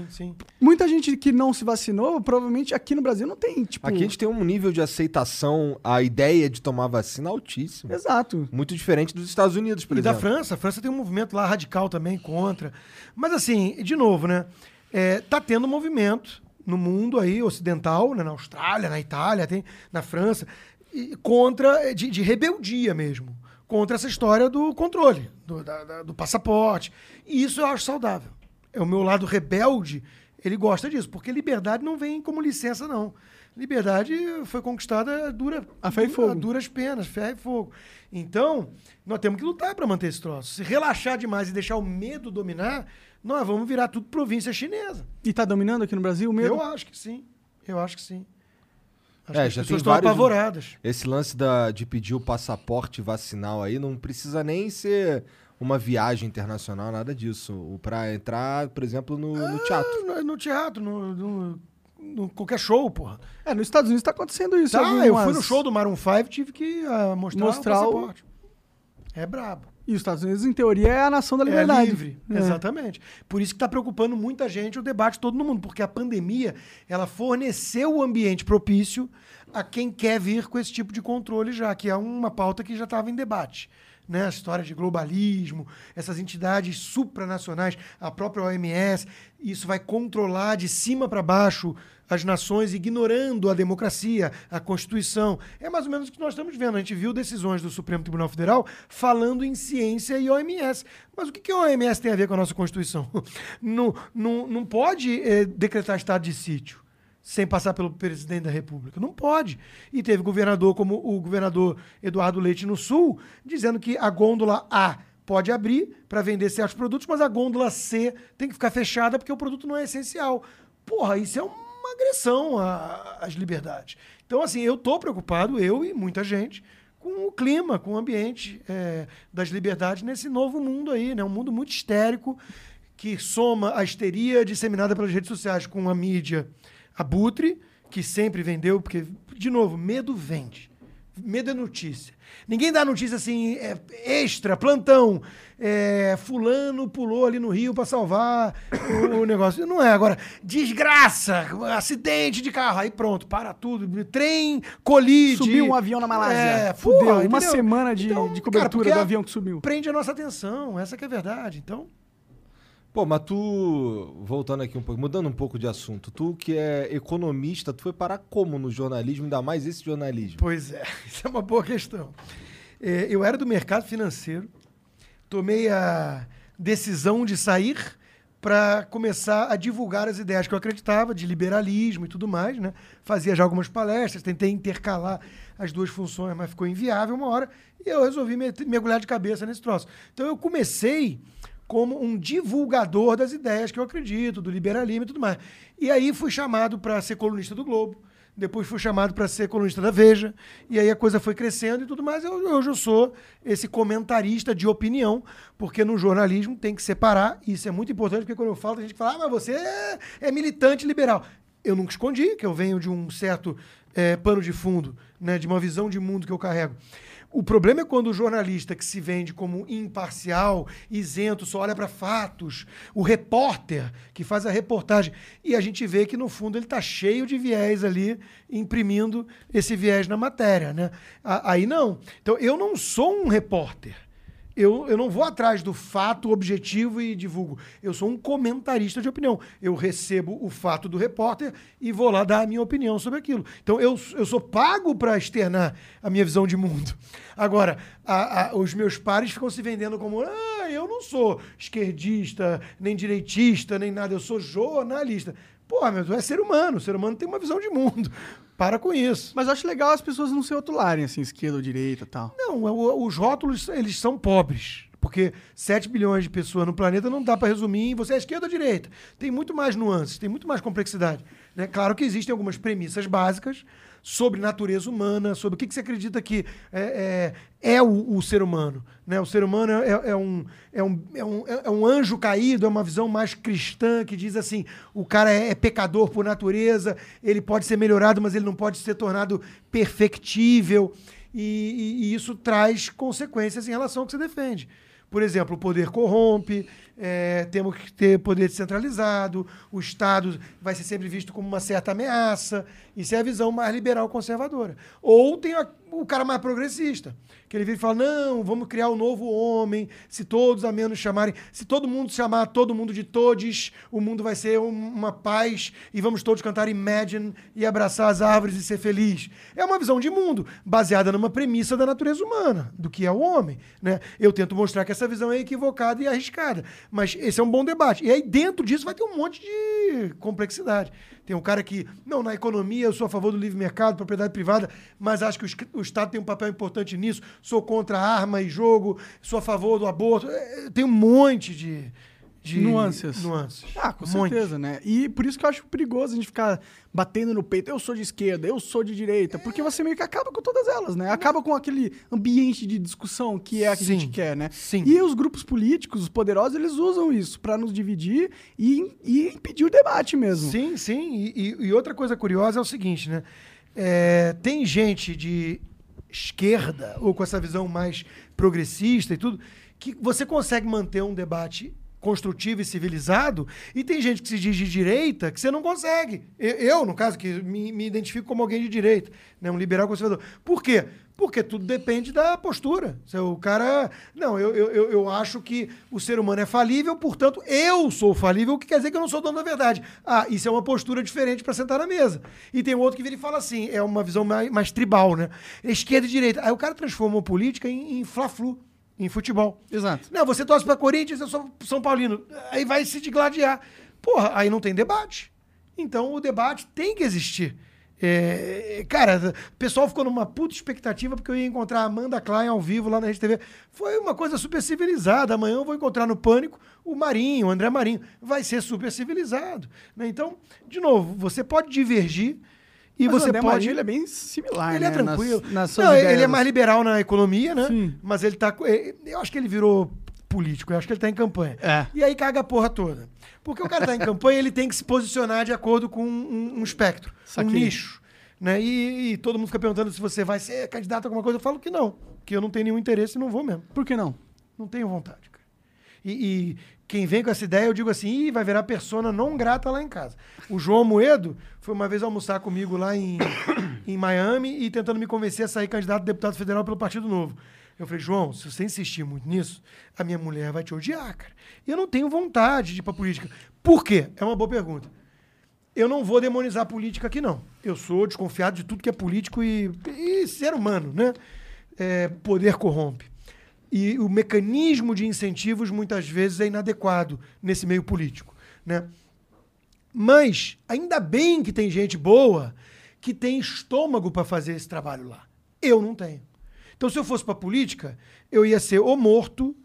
Speaker 3: Sim.
Speaker 1: Muita gente que não se vacinou, provavelmente aqui no Brasil não tem, tipo.
Speaker 2: Aqui a gente tem um nível de aceitação à ideia de tomar vacina altíssimo.
Speaker 1: Exato.
Speaker 2: Muito diferente dos Estados Unidos, por
Speaker 3: e da
Speaker 2: exemplo.
Speaker 3: França, a França tem um movimento lá radical também contra. Mas assim, de novo, né? É, tá tendo movimento no mundo aí ocidental, né, na Austrália, na Itália, tem na França, e contra de, de rebeldia mesmo, contra essa história do controle, do, da- da- do passaporte. E isso eu acho saudável. É o meu lado rebelde, ele gosta disso, porque liberdade não vem como licença não. Liberdade foi conquistada dura
Speaker 1: A ferro e fogo.
Speaker 3: a duras penas, ferro e fogo. Então, nós temos que lutar para manter esse troço. Se relaxar demais e deixar o medo dominar, nós vamos virar tudo província chinesa.
Speaker 1: E tá dominando aqui no Brasil o medo?
Speaker 3: Eu acho que sim. Eu acho que sim. Acho
Speaker 2: É,
Speaker 3: que as
Speaker 2: já
Speaker 3: pessoas
Speaker 2: tem
Speaker 3: estão
Speaker 2: vários-
Speaker 3: apavoradas.
Speaker 2: Esse lance da, de pedir o passaporte vacinal aí não precisa nem ser uma viagem internacional, nada disso. O Pra entrar, por exemplo, no, no teatro.
Speaker 3: Ah, No, no teatro, no, no- no qualquer show, porra.
Speaker 1: É, nos Estados Unidos tá acontecendo isso.
Speaker 3: Tá,
Speaker 1: algumas-
Speaker 3: eu fui no show do Maroon 5, tive que ah, mostrar,
Speaker 1: Mostrar
Speaker 3: o
Speaker 1: o-
Speaker 3: passaporte. É brabo.
Speaker 1: E os Estados Unidos, em teoria, é a nação da
Speaker 3: É
Speaker 1: liberdade.
Speaker 3: livre,
Speaker 1: É.
Speaker 3: exatamente. Por isso que está preocupando muita gente o debate todo no mundo, porque a pandemia ela forneceu o ambiente propício a quem quer vir com esse tipo de controle já, que é uma pauta que já estava em debate. Né? A história de globalismo, essas entidades supranacionais, a própria OMS, isso vai controlar de cima para baixo as nações, ignorando a democracia, a Constituição. É mais ou menos o que nós estamos vendo. A gente viu decisões do Supremo Tribunal Federal falando em ciência e OMS. Mas o que, que a OMS tem a ver com a nossa Constituição? Não, não, não pode eh, decretar estado de sítio sem passar pelo presidente da República. Não pode. E teve governador como o governador Eduardo Leite no Sul, dizendo que a gôndola A pode abrir para vender certos produtos, mas a gôndola C tem que ficar fechada porque o produto não é essencial. Porra, isso é uma agressão às liberdades. Então, assim, eu tô preocupado, eu e muita gente, com o clima, com o ambiente eh, das liberdades nesse novo mundo aí, né? Um mundo muito histérico que soma a histeria disseminada pelas redes sociais com a mídia abutre, que sempre vendeu, porque, de novo, medo vende. Medo é notícia. Ninguém dá notícia assim, é, extra, plantão. é, fulano pulou ali no rio para salvar o, o negócio. Não é. Agora, desgraça, acidente de carro. Aí pronto, para tudo. Trem colide.
Speaker 1: Subiu um avião na Malásia.
Speaker 3: É,
Speaker 1: Fudeu,
Speaker 3: porra,
Speaker 1: uma
Speaker 3: entendeu?
Speaker 1: semana de,
Speaker 3: Então,
Speaker 1: de
Speaker 3: cara,
Speaker 1: cobertura
Speaker 3: porque
Speaker 1: do avião que subiu.
Speaker 3: Prende a nossa atenção. Essa que é a verdade. Então,
Speaker 2: Pô, mas tu, voltando aqui um pouco, mudando um pouco de assunto, tu que é economista, tu foi parar como no jornalismo, ainda mais esse jornalismo?
Speaker 3: Pois é, isso é uma boa questão. É, eu era do mercado financeiro, tomei a decisão de sair para começar a divulgar as ideias que eu acreditava, de liberalismo e tudo mais, né? Fazia já algumas palestras, tentei intercalar as duas funções, mas ficou inviável uma hora, e eu resolvi mergulhar de cabeça nesse troço. Então eu comecei como um divulgador das ideias que eu acredito, do liberalismo e tudo mais. E aí fui chamado para ser colunista do Globo, depois fui chamado para ser colunista da Veja, e aí a coisa foi crescendo e tudo mais. Eu, hoje eu sou esse comentarista de opinião, porque no jornalismo tem que separar, e isso é muito importante, porque quando eu falo, a gente fala, ah, mas você é, é militante liberal. Eu nunca escondi que eu venho de um certo é, pano de fundo, né, de uma visão de mundo que eu carrego. O problema é quando o jornalista que se vende como imparcial, isento, só olha para fatos, o repórter que faz a reportagem, e a gente vê que no fundo ele está cheio de viés ali, imprimindo esse viés na matéria, né? Aí não. Então eu não sou um repórter. Eu, eu não vou atrás do fato objetivo e divulgo. Eu sou um comentarista de opinião. Eu recebo o fato do repórter e vou lá dar a minha opinião sobre aquilo. Então eu, eu sou pago para externar a minha visão de mundo. Agora, a- a- os meus pares ficam se vendendo como: ah, eu não sou esquerdista, nem direitista, nem nada. Eu sou jornalista. Pô, meu, tu é ser humano. O ser humano tem uma visão de mundo. Para com isso.
Speaker 1: Mas eu acho legal as pessoas não se rotularem, assim, esquerda ou direita e tal.
Speaker 3: Não, o- os rótulos, eles são pobres. Porque 7 bilhões de pessoas no planeta não dá para resumir em você é esquerda ou direita. Tem muito mais nuances, tem muito mais complexidade. Né? Claro que existem algumas premissas básicas sobre natureza humana, sobre o que, que você acredita que é, é, é o, o ser humano. Né? O ser humano é, é um, é, um, é, um, é um anjo caído, é uma visão mais cristã que diz assim: o cara é, é pecador por natureza, ele pode ser melhorado, mas ele não pode ser tornado perfectível. E, e- e isso traz consequências em relação ao que você defende. Por exemplo, o poder corrompe, é, temos que ter poder descentralizado, o Estado vai ser sempre visto como uma certa ameaça. Isso é a visão mais liberal conservadora. Ou tem a- o cara mais progressista, que ele vira e fala: não, vamos criar um novo homem, se todos a menos chamarem, se todo mundo chamar todo mundo de todes, o mundo vai ser um- uma paz e vamos todos cantar Imagine e abraçar as árvores e ser feliz. É uma visão de mundo baseada numa premissa da natureza humana, do que é o homem. Né? Eu tento mostrar que essa visão é equivocada e arriscada, mas esse é um bom debate. E aí dentro disso vai ter um monte de complexidade. Tem um cara que, não, na economia eu sou a favor do livre mercado, propriedade privada, mas acho que o, es- o Estado tem um papel importante nisso, sou contra arma e jogo, sou a favor do aborto. É, Tem um monte de, de
Speaker 1: Nuances.
Speaker 3: nuances.
Speaker 1: Ah, com
Speaker 3: Um monte.
Speaker 1: certeza, né? E por isso que eu acho perigoso a gente ficar batendo no peito. Eu sou de esquerda, eu sou de direita. Porque você meio que acaba com todas elas, né? Acaba com aquele ambiente de discussão que é a que a
Speaker 3: Sim,
Speaker 1: gente quer, né?
Speaker 3: sim.
Speaker 1: E os grupos políticos, os poderosos, eles usam isso pra nos dividir e, e impedir o debate mesmo.
Speaker 3: Sim, sim. E, e- e outra coisa curiosa é o seguinte, né? É, tem gente de esquerda, ou com essa visão mais progressista e tudo, que você consegue manter um debate construtivo e civilizado, e tem gente que se diz de direita que você não consegue. Eu, no caso, que me, me identifico como alguém de direita, né? um liberal conservador. Por quê? Porque tudo depende da postura. Se o cara. Não, eu, eu, eu- eu acho que o ser humano é falível, portanto, eu sou falível, o que quer dizer que eu não sou dono da verdade. Ah, isso é uma postura diferente para sentar na mesa. E tem outro que vira e fala assim: é uma visão mais, mais tribal, né? Esquerda e direita. Aí o cara transforma a política em, em fla-flu, em futebol.
Speaker 1: Exato.
Speaker 3: Não, você torce pra Corinthians, eu sou São Paulino. Aí vai se digladiar. Porra, aí não tem debate. Então o debate tem que existir. É, cara, o pessoal ficou numa puta expectativa porque eu ia encontrar a Amanda Klein ao vivo lá na Rede TV. Foi uma coisa super civilizada. Amanhã eu vou encontrar no Pânico o Marinho, o André Marinho. Vai ser super civilizado. né? Então, de novo, você pode divergir e
Speaker 1: Mas o
Speaker 3: você
Speaker 1: André
Speaker 3: pode.
Speaker 1: Marinho, ele é bem similar,
Speaker 3: Ele
Speaker 1: né?
Speaker 3: é tranquilo.
Speaker 1: Nas, nas
Speaker 3: Não,
Speaker 1: ideias.
Speaker 3: ele é mais liberal na economia, né?
Speaker 1: Sim.
Speaker 3: Mas ele tá. eh, Eu acho que ele virou político, eu acho que ele tá em campanha.
Speaker 1: É.
Speaker 3: E aí caga a porra toda. Porque o cara tá em campanha, ele tem que se posicionar de acordo com um, um espectro, um
Speaker 1: Saquei.
Speaker 3: nicho. Né? E, e todo mundo fica perguntando se você vai ser candidato a alguma coisa. Eu falo que não, que eu não tenho nenhum interesse e não vou mesmo.
Speaker 1: Por que não?
Speaker 3: Não tenho vontade. E, e quem vem com essa ideia, eu digo assim, Ih, vai virar persona não grata lá em casa. O João Moedo foi uma vez almoçar comigo lá em, em Miami e tentando me convencer a sair candidato a deputado federal pelo Partido Novo. Eu falei, João, se você insistir muito nisso, a minha mulher vai te odiar, cara. E eu não tenho vontade de ir pra política. Por quê? É uma boa pergunta. Eu não vou demonizar a política aqui, não. Eu sou desconfiado de tudo que é político e, e ser humano, né? É, poder corrompe. E o mecanismo de incentivos muitas vezes é inadequado nesse meio político, né? Mas ainda bem que tem gente boa que tem estômago para fazer esse trabalho lá. Eu não tenho. Então, se eu fosse para política, eu ia ser ou morto,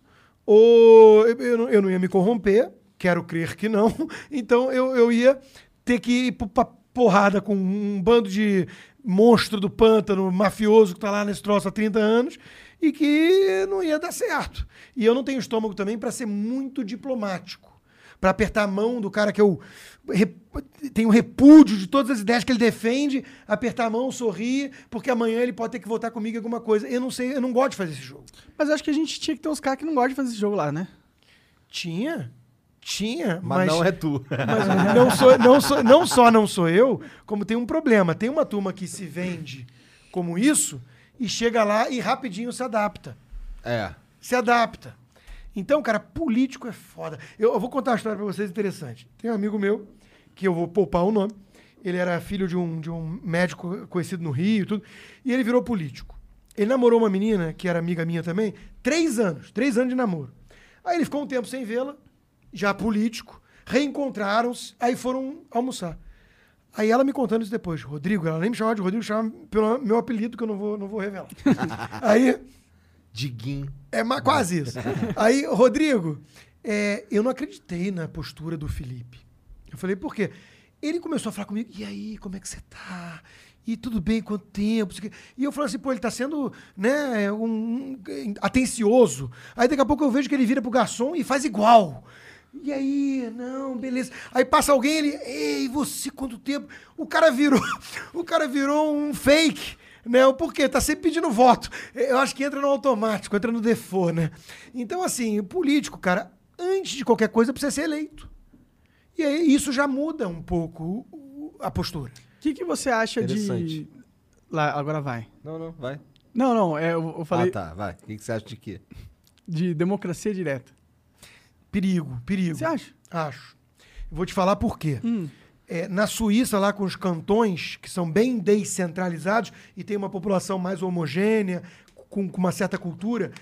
Speaker 3: ou eu, não, ia me corromper, quero crer que não. Então, eu, eu ia ter que ir pra porrada com um bando de monstro do pântano, mafioso que tá lá nesse troço há 30 anos, e que não ia dar certo. E eu não tenho estômago também para ser muito diplomático. Pra apertar a mão do cara que eu re- tenho repúdio de todas as ideias que ele defende, apertar a mão, sorrir, porque amanhã ele pode ter que votar comigo em alguma coisa. Eu não sei, eu não gosto de fazer esse jogo.
Speaker 1: Mas acho que a gente tinha que ter uns caras que não gostam de fazer esse jogo lá, né?
Speaker 3: Tinha, tinha,
Speaker 2: Mas, não é tu.
Speaker 3: Mas não, sou, não, sou, não só não sou eu, como tem um problema. Tem uma turma que se vende como isso e chega lá e rapidinho se adapta.
Speaker 2: é.
Speaker 3: Se adapta. Então, cara, político é foda. Eu, eu vou contar uma história pra vocês interessante. Tem um amigo meu, que eu vou poupar o nome. Ele era filho de um, de um médico conhecido no Rio e tudo. E ele virou político. Ele namorou uma menina, que era amiga minha também, três anos. Três anos de namoro. Aí ele ficou um tempo sem vê-la, já político. Reencontraram-se, aí foram almoçar. Aí ela me contando isso depois. Rodrigo, ela nem me chamava de Rodrigo, chamava pelo meu apelido, que eu não vou, não vou revelar. aí
Speaker 2: Diguinho.
Speaker 3: é quase isso. Aí, Rodrigo, é, eu não acreditei na postura do Felipe. Eu falei, por quê? Ele começou a falar comigo, e aí, como é que você tá? E tudo bem, quanto tempo? E eu falei assim, pô, ele tá sendo, né, um, um- atencioso. Aí daqui a pouco eu vejo que ele vira pro garçom e faz igual. E aí, não, beleza. Aí passa alguém, ele, ei, você, quanto tempo? O cara virou, o cara virou um fake. Né? Por quê? Tá sempre pedindo voto. Eu acho que entra no automático, entra no default, né? Então, assim, o político, cara, antes de qualquer coisa, precisa ser eleito. E aí isso já muda um pouco a postura.
Speaker 1: O que, que você acha de.
Speaker 2: Interessante.
Speaker 1: Lá, agora vai.
Speaker 2: Não, não, vai.
Speaker 1: Não, não, é, eu, eu falei
Speaker 2: Ah, tá, vai. O que, que você acha de quê?
Speaker 1: de democracia direta.
Speaker 3: Perigo, perigo.
Speaker 1: Você acha?
Speaker 3: Acho. Vou te falar por quê. É, na Suíça, lá com os cantões, que são bem descentralizados e tem uma população mais homogênea, com, com uma certa cultura,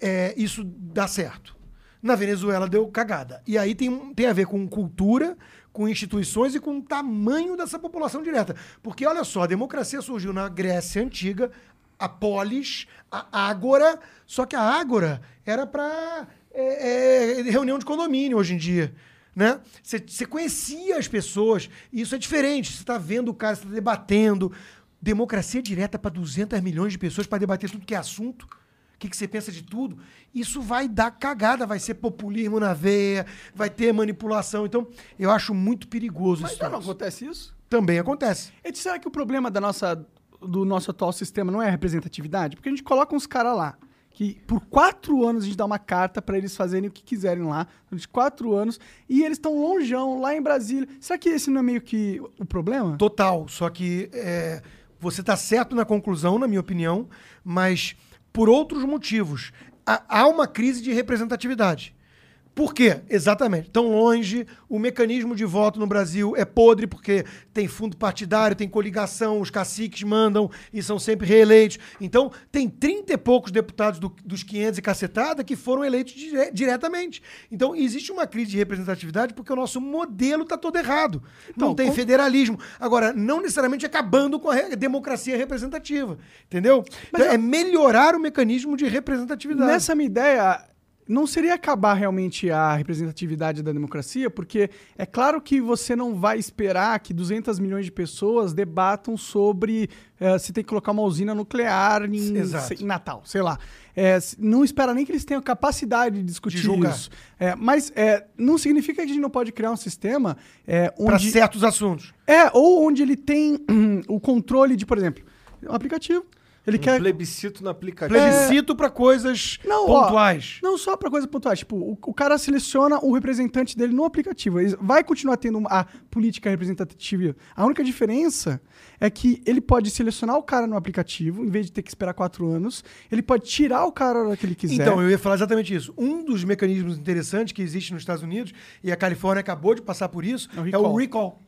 Speaker 3: é, isso dá certo. Na Venezuela deu cagada. E aí tem, tem a ver com cultura, com instituições e com o tamanho dessa população direta. Porque, olha só, a democracia surgiu na Grécia Antiga, a polis, a ágora, só que a ágora era para reunião de condomínio hoje em dia. Né? Você você conhecia as pessoas, e isso é diferente. Você está vendo o cara, você está debatendo. Democracia direta para 200 milhões de pessoas para debater tudo que é assunto. O que, que você pensa de tudo? Isso vai dar cagada, vai ser populismo na veia, vai ter manipulação. Então, eu acho muito perigoso
Speaker 1: Mas
Speaker 3: isso.
Speaker 1: já não acontece isso?
Speaker 3: Também acontece.
Speaker 1: E será que o problema da nossa, do nosso atual sistema não é a representatividade? Porque a gente coloca uns caras lá, que por quatro anos a gente dá uma carta pra eles fazerem o que quiserem lá, durante quatro anos, e eles estão longeão, lá em Brasília. Será que esse não é meio que o problema?
Speaker 3: Total. Só que é, você está certo na conclusão, na minha opinião, mas por outros motivos. Há uma crise de representatividade. Por quê? Exatamente. Tão longe, o mecanismo de voto no Brasil é podre, porque tem fundo partidário, tem coligação, os caciques mandam e são sempre reeleitos. Então, tem 30 e poucos deputados do- dos 500 e cacetada que foram eleitos dire- diretamente. Então, existe uma crise de representatividade porque o nosso modelo está todo errado. não
Speaker 1: Então,
Speaker 3: tem
Speaker 1: como-
Speaker 3: federalismo. Agora, não necessariamente acabando com a democracia representativa. Entendeu? Então,
Speaker 1: eu-
Speaker 3: é melhorar o mecanismo de representatividade.
Speaker 1: Nessa minha ideia, não seria acabar realmente a representatividade da democracia, porque é claro que você não vai esperar que 200 milhões de pessoas debatam sobre eh, se tem que colocar uma usina nuclear em, em Natal, sei lá. É, não espera nem que eles tenham capacidade de discutir
Speaker 3: De
Speaker 1: isso. É, mas é, não significa que a gente não pode criar um sistema é,
Speaker 3: Para
Speaker 1: onde...
Speaker 3: certos assuntos.
Speaker 1: É, ou onde ele tem hum, o controle de, por exemplo, um aplicativo. Ele
Speaker 2: Um
Speaker 1: quer
Speaker 2: plebiscito no aplicativo.
Speaker 3: Plebiscito para coisas
Speaker 1: Não, ó,
Speaker 3: pontuais.
Speaker 1: Não só pra coisa pontual. Tipo, o, o cara seleciona o representante dele no aplicativo. Ele vai continuar tendo uma- a política representativa. A única diferença é que ele pode selecionar o cara no aplicativo, em vez de ter que esperar quatro anos. Ele pode tirar o cara a hora que ele quiser.
Speaker 3: Então, eu ia falar exatamente isso. Um dos mecanismos interessantes que existe nos Estados Unidos, e a Califórnia acabou de passar por isso,
Speaker 1: É o
Speaker 3: é o
Speaker 1: recall.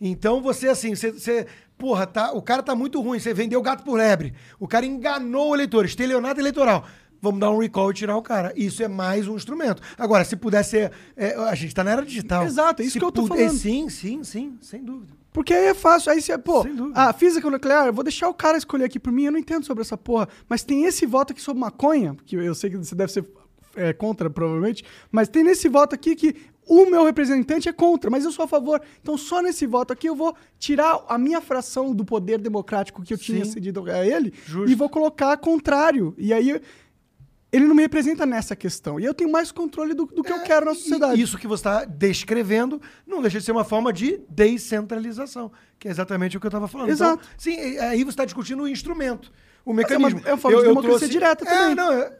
Speaker 3: Então, você, assim, você, você- porra, tá, o cara tá muito ruim, você vendeu gato por lebre. O cara enganou o eleitor, estelionato eleitoral. Vamos dar um recall e tirar o cara. Isso é mais um instrumento. Agora, se pudesse ser. é, a gente tá na era digital.
Speaker 1: Exato, é isso
Speaker 3: Se
Speaker 1: que eu tô falando.
Speaker 3: Sim, sim, sim, sem dúvida.
Speaker 1: Porque aí é fácil. Aí você, pô, a física nuclear, eu vou deixar o cara escolher aqui por mim, eu não entendo sobre essa porra. Mas tem esse voto aqui sobre maconha, que eu sei que você deve ser é, contra, provavelmente, mas tem nesse voto aqui que o meu representante é contra, mas eu sou a favor. Então só nesse voto aqui eu vou tirar a minha fração do poder democrático que eu tinha
Speaker 3: Sim.
Speaker 1: cedido a ele
Speaker 3: Justo.
Speaker 1: e vou colocar contrário. E aí ele não me representa nessa questão. E eu tenho mais controle do, do que eu quero na
Speaker 3: E
Speaker 1: sociedade.
Speaker 3: Isso que você está descrevendo não deixa de ser uma forma de descentralização, que é exatamente o que eu estava falando.
Speaker 1: Exato.
Speaker 3: Então, sim, e- aí você está discutindo o instrumento, o
Speaker 1: é uma-
Speaker 3: mecanismo.
Speaker 1: é uma forma de democracia direta
Speaker 3: é,
Speaker 1: também.
Speaker 3: Não, é,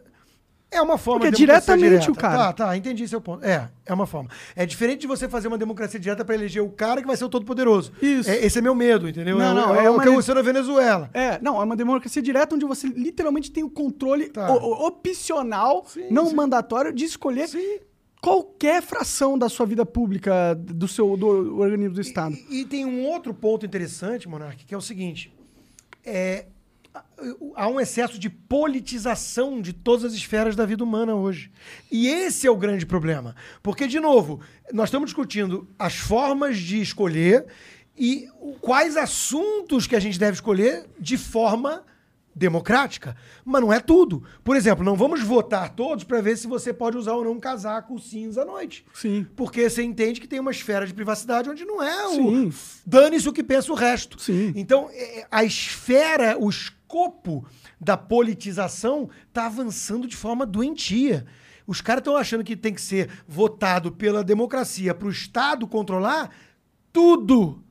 Speaker 3: é uma forma
Speaker 1: Porque é
Speaker 3: de democracia
Speaker 1: diretamente
Speaker 3: direta.
Speaker 1: o cara.
Speaker 3: Tá, tá, entendi seu ponto. É, é uma forma. É diferente de você fazer uma democracia direta para eleger o cara que vai ser o todo-poderoso.
Speaker 1: Isso.
Speaker 3: É, esse é meu medo, entendeu?
Speaker 1: Não,
Speaker 3: é,
Speaker 1: não,
Speaker 3: é,
Speaker 1: é
Speaker 3: o
Speaker 1: uma-
Speaker 3: que aconteceu na Venezuela.
Speaker 1: É, não, é uma democracia direta onde você literalmente tem o controle
Speaker 3: Tá.
Speaker 1: o- o- opcional,
Speaker 3: Sim,
Speaker 1: não
Speaker 3: sim.
Speaker 1: mandatório, de escolher
Speaker 3: Sim.
Speaker 1: qualquer fração da sua vida pública, do seu do organismo do Estado.
Speaker 3: E, e tem um outro ponto interessante, Monark, que é o seguinte: é, há um excesso de politização de todas as esferas da vida humana hoje. E esse é o grande problema. Porque, de novo, nós estamos discutindo as formas de escolher e quais assuntos que a gente deve escolher de forma democrática, mas não é tudo. Por exemplo, não vamos votar todos para ver se você pode usar ou não um casaco cinza à noite.
Speaker 1: Sim.
Speaker 3: Porque você entende que tem uma esfera de privacidade onde não é o. Dane-se o que pensa o resto.
Speaker 1: Sim.
Speaker 3: Então, é, a esfera, o escopo da politização está avançando de forma doentia. Os caras estão achando que tem que ser votado pela democracia para o Estado controlar tudo.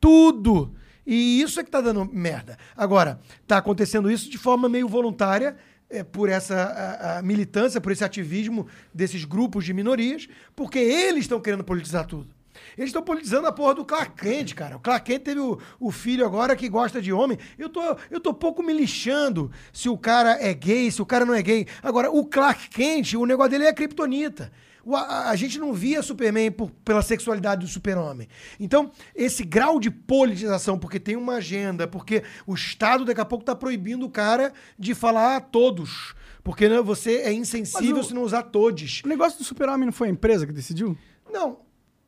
Speaker 3: Tudo. E isso é que tá dando merda. Agora, tá acontecendo isso de forma meio voluntária, é, por essa a- a militância, por esse ativismo desses grupos de minorias, porque eles estão querendo politizar tudo. Eles estão politizando a porra do Clark Kent, cara. O Clark Kent teve o, o filho agora que gosta de homem. Eu tô, eu tô pouco me lixando se o cara é gay, se o cara não é gay. Agora, o Clark Kent, o negócio dele é a kriptonita. A, a gente não via Superman por- pela sexualidade do super-homem. Então, esse grau de politização, porque tem uma agenda, porque o Estado daqui a pouco está proibindo o cara de falar a todos. Porque né, você é insensível
Speaker 1: o-
Speaker 3: se não usar todos.
Speaker 1: O negócio do super-homem não foi a empresa que decidiu?
Speaker 3: Não,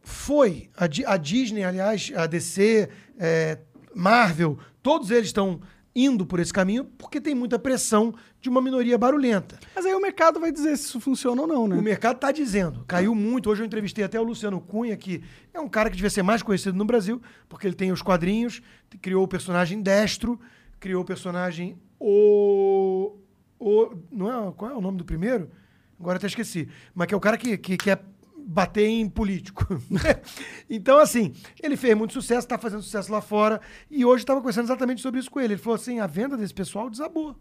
Speaker 3: foi. A, a Disney, aliás, a DC, é, Marvel, todos eles estão indo por esse caminho porque tem muita pressão de uma minoria barulhenta.
Speaker 1: Mas aí o mercado vai dizer se isso funciona ou não, né?
Speaker 3: O mercado está dizendo, caiu muito. Hoje eu entrevistei até o Luciano Cunha, que é um cara que devia ser mais conhecido no Brasil, porque ele tem os quadrinhos, criou o personagem Destro, criou o personagem O. o não é, qual é o nome do primeiro? Agora até esqueci. Mas que é o cara que, que quer bater em político. então, assim, ele fez muito sucesso, está fazendo sucesso lá fora, e hoje estava conversando exatamente sobre isso com ele. Ele falou assim: a venda desse pessoal desabou.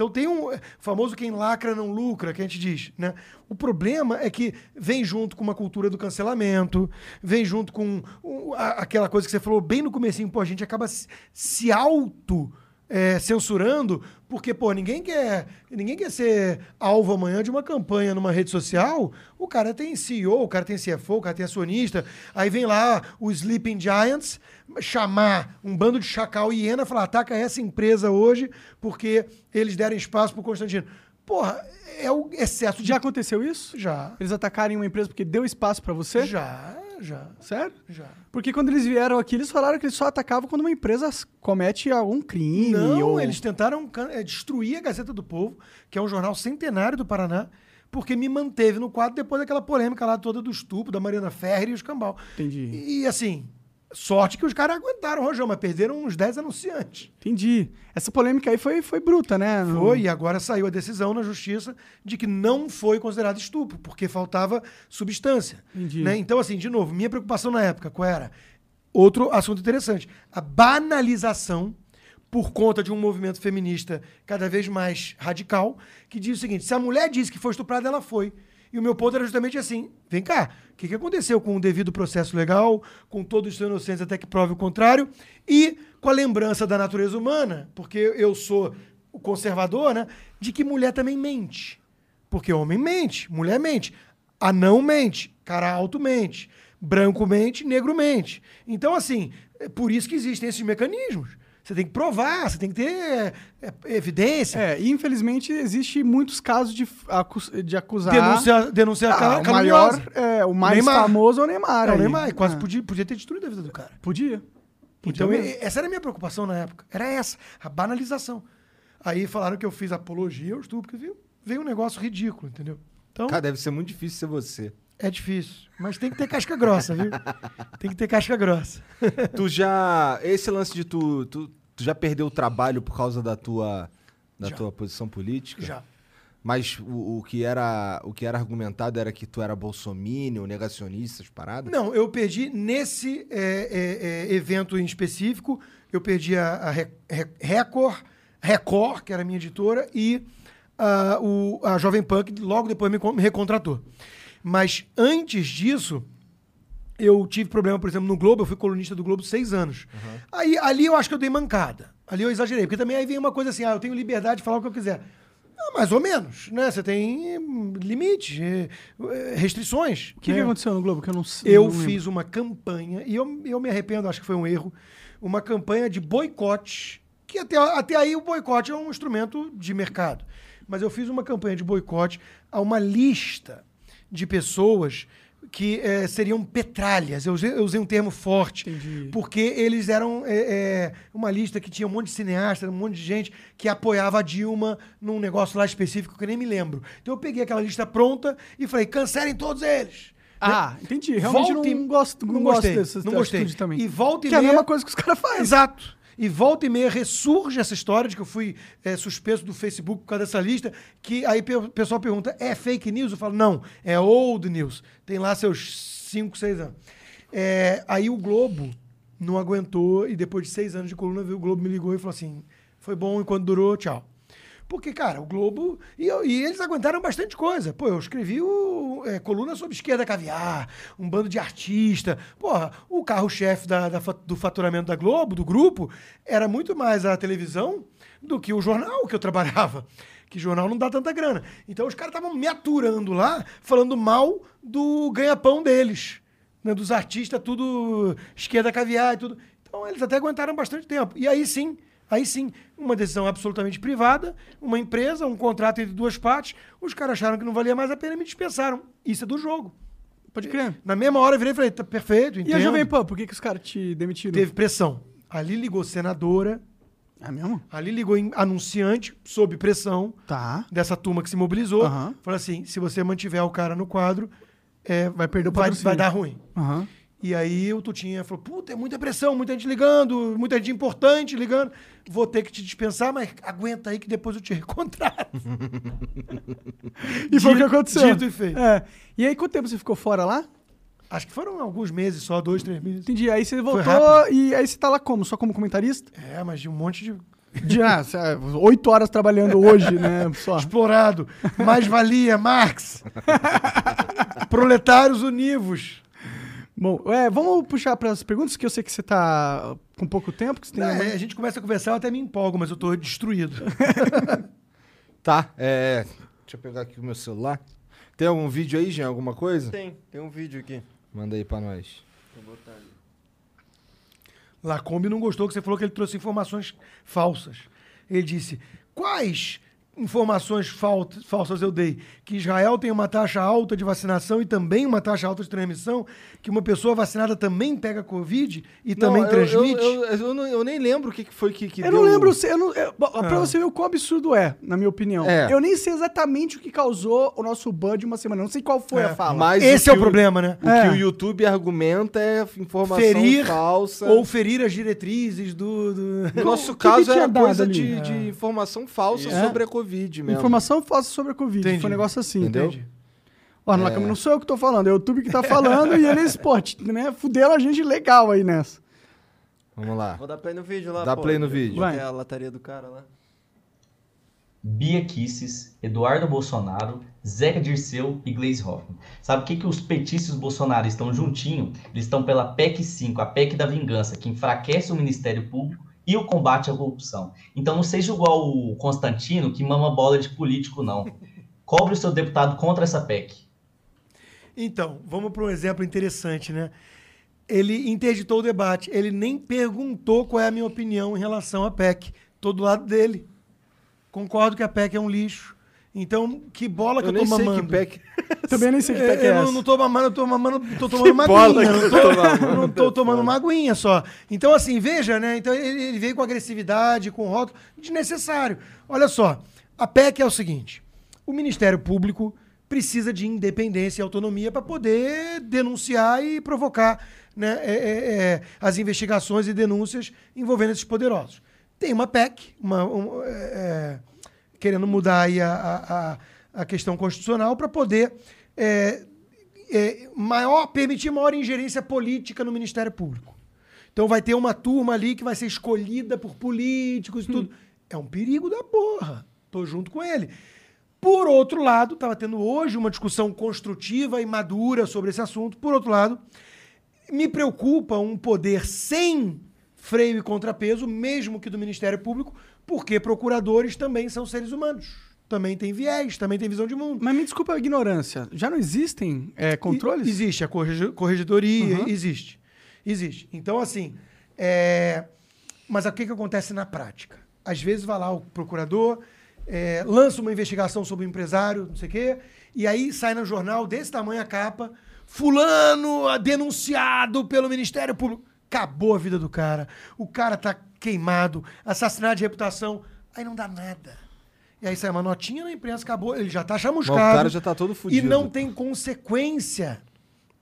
Speaker 3: Então tem um é, famoso quem lacra não lucra, que a gente diz, né? O problema é que vem junto com uma cultura do cancelamento, vem junto com o- a- aquela coisa que você falou bem no comecinho, pô, a gente acaba se, se auto é, censurando, porque, pô, ninguém quer, ninguém quer ser alvo amanhã de uma campanha numa rede social. O cara tem CEO, o cara tem CFO, o cara tem acionista. Aí vem lá o Sleeping Giants chamar um bando de chacal e hiena e falar: ataca essa empresa hoje porque eles deram espaço pro Constantino. Porra, é o excesso de.
Speaker 1: Já aconteceu isso?
Speaker 3: Já.
Speaker 1: Eles atacarem uma empresa porque deu espaço pra você?
Speaker 3: Já, já,
Speaker 1: Sério?
Speaker 3: já.
Speaker 1: Porque quando eles vieram aqui, eles falaram que eles só atacavam quando uma empresa comete algum crime.
Speaker 3: Não,
Speaker 1: ou...
Speaker 3: eles tentaram é, destruir a Gazeta do Povo, que é um jornal centenário do Paraná, porque me manteve no quadro depois daquela polêmica lá toda do estupro da Mariana Ferreira e os cambal.
Speaker 1: Entendi.
Speaker 3: E assim, sorte que os caras aguentaram o rojão, mas perderam uns 10 anunciantes.
Speaker 1: Entendi. Essa polêmica aí foi, foi bruta, né? No-
Speaker 3: Foi, e agora saiu a decisão na justiça de que não foi considerado estupro, porque faltava substância.
Speaker 1: Entendi.
Speaker 3: Né? Então, assim, de novo, minha preocupação na época, qual era? Outro assunto interessante. A banalização por conta de um movimento feminista cada vez mais radical, que diz o seguinte: se a mulher disse que foi estuprada, ela foi. E o meu ponto era justamente assim: vem cá, o que, que aconteceu com o devido processo legal, com todos os inocentes até que prove o contrário, e com a lembrança da natureza humana, porque eu sou o conservador, né? De que mulher também mente. Porque homem mente, mulher mente, anão mente, cara alto mente, branco mente, negro mente. Então, assim, é por isso que existem esses mecanismos. Você tem que provar, você tem que ter é, evidência.
Speaker 1: É, e infelizmente existe muitos casos de, acus- de acusar.
Speaker 3: Denunciar, denunciar
Speaker 1: Ah,
Speaker 3: cal-
Speaker 1: o maior, é, o mais
Speaker 3: Neymar.
Speaker 1: famoso é o Neymar.
Speaker 3: É, o. Neymar, e quase
Speaker 1: Ah,
Speaker 3: podia, podia ter destruído a vida do cara.
Speaker 1: Podia. Podia
Speaker 3: Então,
Speaker 1: mesmo.
Speaker 3: essa era a minha preocupação na época. Era essa, a banalização. Aí falaram que eu fiz apologia ao estupro, porque veio, veio um negócio ridículo, entendeu? Então,
Speaker 2: Cara, deve ser muito difícil ser você.
Speaker 3: é difícil. Mas tem que ter casca grossa, viu? Tem que ter casca grossa.
Speaker 2: tu já. Esse lance de tu, tu. Tu já perdeu o trabalho por causa da tua. Da
Speaker 3: Já.
Speaker 2: tua posição política?
Speaker 3: Já.
Speaker 2: Mas o, o que era, o que era argumentado era que tu era bolsomínio, negacionista, essas paradas?
Speaker 3: Não, eu perdi nesse é, é, é, evento em específico, eu perdi a, a Re- Re- Record, Record, que era a minha editora, e a, o, a Jovem que logo depois me, me recontratou. Mas antes disso, eu tive problema, por exemplo, no Globo, eu fui colunista do Globo seis anos. Aí, ali eu acho que eu dei mancada. Ali eu exagerei, porque também aí vem uma coisa assim, ah, eu tenho liberdade de falar o que eu quiser. Ah, mais ou menos, né? Você tem hum, limites, eh, eh, restrições.
Speaker 1: O que, que
Speaker 3: né?
Speaker 1: aconteceu no Globo que eu não sei?
Speaker 3: Eu
Speaker 1: não
Speaker 3: fiz uma campanha, e eu, eu me arrependo, acho que foi um erro, uma campanha de boicote, que até, até aí o boicote é um instrumento de mercado. Mas eu fiz uma campanha de boicote a uma lista de pessoas que eh, seriam petralhas. Eu usei, eu usei um termo forte.
Speaker 1: Entendi.
Speaker 3: Porque eles eram eh, eh, uma lista que tinha um monte de cineastas, um monte de gente que apoiava a Dilma num negócio lá específico que eu nem me lembro. Então eu peguei aquela lista pronta e falei, cancelem todos eles.
Speaker 1: Ah, entendi. Realmente
Speaker 3: Volta e-
Speaker 1: não gosto, não,
Speaker 3: não
Speaker 1: gosto
Speaker 3: gostei,
Speaker 1: dessa
Speaker 3: não gostei.
Speaker 1: também.
Speaker 3: E volta e
Speaker 1: que é a
Speaker 3: meia-
Speaker 1: mesma coisa que os caras fazem.
Speaker 3: Exato. E volta e meia ressurge essa história de que eu fui é, suspenso do Facebook por causa dessa lista, que aí o pessoal pergunta, é fake news? Eu falo, não, é old news. Tem lá seus 5, 6 anos. É, aí o Globo não aguentou e depois de seis anos de coluna, o Globo me ligou e falou assim, foi bom enquanto durou, tchau. Porque, cara, o Globo. E, e eles aguentaram bastante coisa. Pô, eu escrevi o, é, coluna sobre esquerda caviar, um bando de artista. Porra, o carro-chefe da- da do faturamento da Globo, do grupo, era muito mais a televisão do que o jornal que eu trabalhava. Que jornal não dá tanta grana. Então os caras estavam me aturando lá, falando mal do ganha-pão deles. Né, dos artistas, tudo esquerda caviar e tudo. Então eles até aguentaram bastante tempo. E aí sim, Aí sim, uma decisão absolutamente privada, uma empresa, um contrato entre duas partes, os caras acharam que não valia mais a pena e me dispensaram. Isso é do jogo.
Speaker 1: Pode crer.
Speaker 3: Na mesma hora eu virei e falei, tá perfeito,
Speaker 1: E
Speaker 3: entendo.
Speaker 1: a Jovem Pan, por que, que os caras te demitiram?
Speaker 3: Teve pressão. Ali ligou senadora,
Speaker 1: É mesmo?
Speaker 3: ali ligou anunciante, sob pressão,
Speaker 1: Tá.
Speaker 3: dessa turma que se mobilizou.
Speaker 1: Aham.
Speaker 3: Falou assim, se você mantiver o cara no quadro, é,
Speaker 1: Vai perder o
Speaker 3: vai,
Speaker 1: patrocínio.
Speaker 3: vai dar ruim.
Speaker 1: Aham.
Speaker 3: E aí o Tutinha falou, puta, é muita pressão, muita gente ligando, muita gente importante ligando. Vou ter que te dispensar, mas aguenta aí que depois eu te recontrato.
Speaker 1: E foi o que aconteceu.
Speaker 3: dito e feito.
Speaker 1: É. E aí, quanto tempo você ficou fora lá?
Speaker 3: Acho que foram alguns meses só, dois, três meses.
Speaker 1: Entendi. Aí você voltou e aí você tá lá como? Só como comentarista?
Speaker 3: É, mas de um monte de
Speaker 1: De, ah, é, oito horas trabalhando hoje, né? Só.
Speaker 3: explorado. Mais valia, Marx. Proletários univos.
Speaker 1: Bom, é, vamos puxar para as perguntas, que eu sei que você tá com pouco tempo, que você tem...
Speaker 3: É, a gente começa a conversar, eu até me empolgo, mas eu tô destruído.
Speaker 2: Tá, é. Deixa eu pegar aqui o meu celular. Tem algum vídeo aí, Jean? Alguma coisa?
Speaker 6: Tem, tem um vídeo aqui.
Speaker 2: Manda aí pra nós.
Speaker 6: Vou botar ali.
Speaker 3: Lacombe não gostou que você falou que ele trouxe informações falsas. Ele disse: quais informações fal- falsas eu dei? Que Israel tem uma taxa alta de vacinação e também uma taxa alta de transmissão? Que uma pessoa vacinada também pega Covid e também
Speaker 2: Não, eu-
Speaker 3: transmite?
Speaker 2: Eu, eu, eu não- eu nem lembro o que, foi que, que
Speaker 1: Eu
Speaker 2: deu...
Speaker 1: não lembro, eu não, eu, bom, pra você ver o quão absurdo é, na minha opinião.
Speaker 2: É.
Speaker 1: Eu nem sei exatamente o que causou o nosso ban de uma semana. Não sei qual foi
Speaker 3: É,
Speaker 1: a fala.
Speaker 2: Mas
Speaker 3: Esse
Speaker 2: o
Speaker 3: é o problema, né?
Speaker 2: O
Speaker 1: É.
Speaker 2: que o YouTube argumenta é informação
Speaker 3: Ferir
Speaker 2: falsa.
Speaker 3: ou ferir as diretrizes do. do-
Speaker 2: No nosso
Speaker 1: que
Speaker 2: caso era
Speaker 1: dado
Speaker 2: coisa de, de informação falsa
Speaker 1: É.
Speaker 2: sobre a Covid mesmo.
Speaker 1: Informação falsa sobre a Covid.
Speaker 3: Entendi.
Speaker 1: Foi um negócio assim.
Speaker 2: Entendeu?
Speaker 3: Entendi.
Speaker 1: Ó, no Lacombe, não sou eu que tô falando, é o YouTube que tá falando e eles, pô, t- né, fuderam a gente legal aí nessa.
Speaker 2: Vamos lá.
Speaker 6: Vou dar play no vídeo lá.
Speaker 2: Dá
Speaker 6: pô.
Speaker 2: play no vídeo.
Speaker 1: Vai.
Speaker 6: a lataria do cara lá.
Speaker 7: Bia Kisses, Eduardo Bolsonaro, Zeca Dirceu e Gleisi Hoffmann. Sabe o que, que os petistas bolsonaristas estão juntinho? Eles estão pela PEC 5, a PEC da vingança, que enfraquece o Ministério Público e o combate à corrupção. Então não seja igual o Constantino, que mama bola de político, não. Cobre o seu deputado contra essa PEC.
Speaker 3: Então, vamos para um exemplo interessante, né? Ele interditou o debate. Ele nem perguntou qual é a minha opinião em relação à PEC. Tô do lado dele. Concordo que a PEC é um lixo. Então, que bola que
Speaker 2: Eu
Speaker 3: eu, tô
Speaker 2: nem sei
Speaker 3: mamando.
Speaker 2: que PEC...
Speaker 1: Também nem sei que
Speaker 3: É,
Speaker 1: PEC é
Speaker 3: eu não, tô mamando, eu tô mamando, tô tomando uma aguinha. Não
Speaker 2: eu
Speaker 3: tô, não tô
Speaker 2: é
Speaker 3: tomando uma aguinha só. Então, assim, veja, né? Então, ele, ele veio com agressividade, com rótulo, desnecessário. Olha só, a PEC é o seguinte: o Ministério Público precisa de independência e autonomia para poder denunciar e provocar né, é, é, é, as investigações e denúncias envolvendo esses poderosos. Tem uma PEC, uma, um, é, é, querendo mudar aí a, a, a- questão constitucional para poder é, é, maior, permitir maior ingerência política no Ministério Público. Então vai ter uma turma ali que vai ser escolhida por políticos e tudo. É um perigo da porra. Tô junto com ele. Por outro lado, estava tendo hoje uma discussão construtiva e madura sobre esse assunto. Por outro lado, me preocupa um poder sem freio e contrapeso, mesmo que do Ministério Público, porque procuradores também são seres humanos. Também têm viés, também têm visão de mundo.
Speaker 1: Mas me desculpa a ignorância. Já não existem é, controles?
Speaker 3: E- Existe a corregedoria, existe. Existe. Então, assim, é... mas o que, que acontece na prática? Às vezes vai lá o procurador, é, lança uma investigação sobre o empresário, não sei o quê, e aí sai no jornal desse tamanho a capa, fulano denunciado pelo Ministério Público. Acabou a vida do cara. O cara tá queimado, assassinado de reputação. Aí não dá nada. E aí sai uma notinha na imprensa, acabou, ele já tá chamuscado.
Speaker 2: Mas o cara já tá todo
Speaker 3: E
Speaker 2: fudido.
Speaker 3: não tem consequência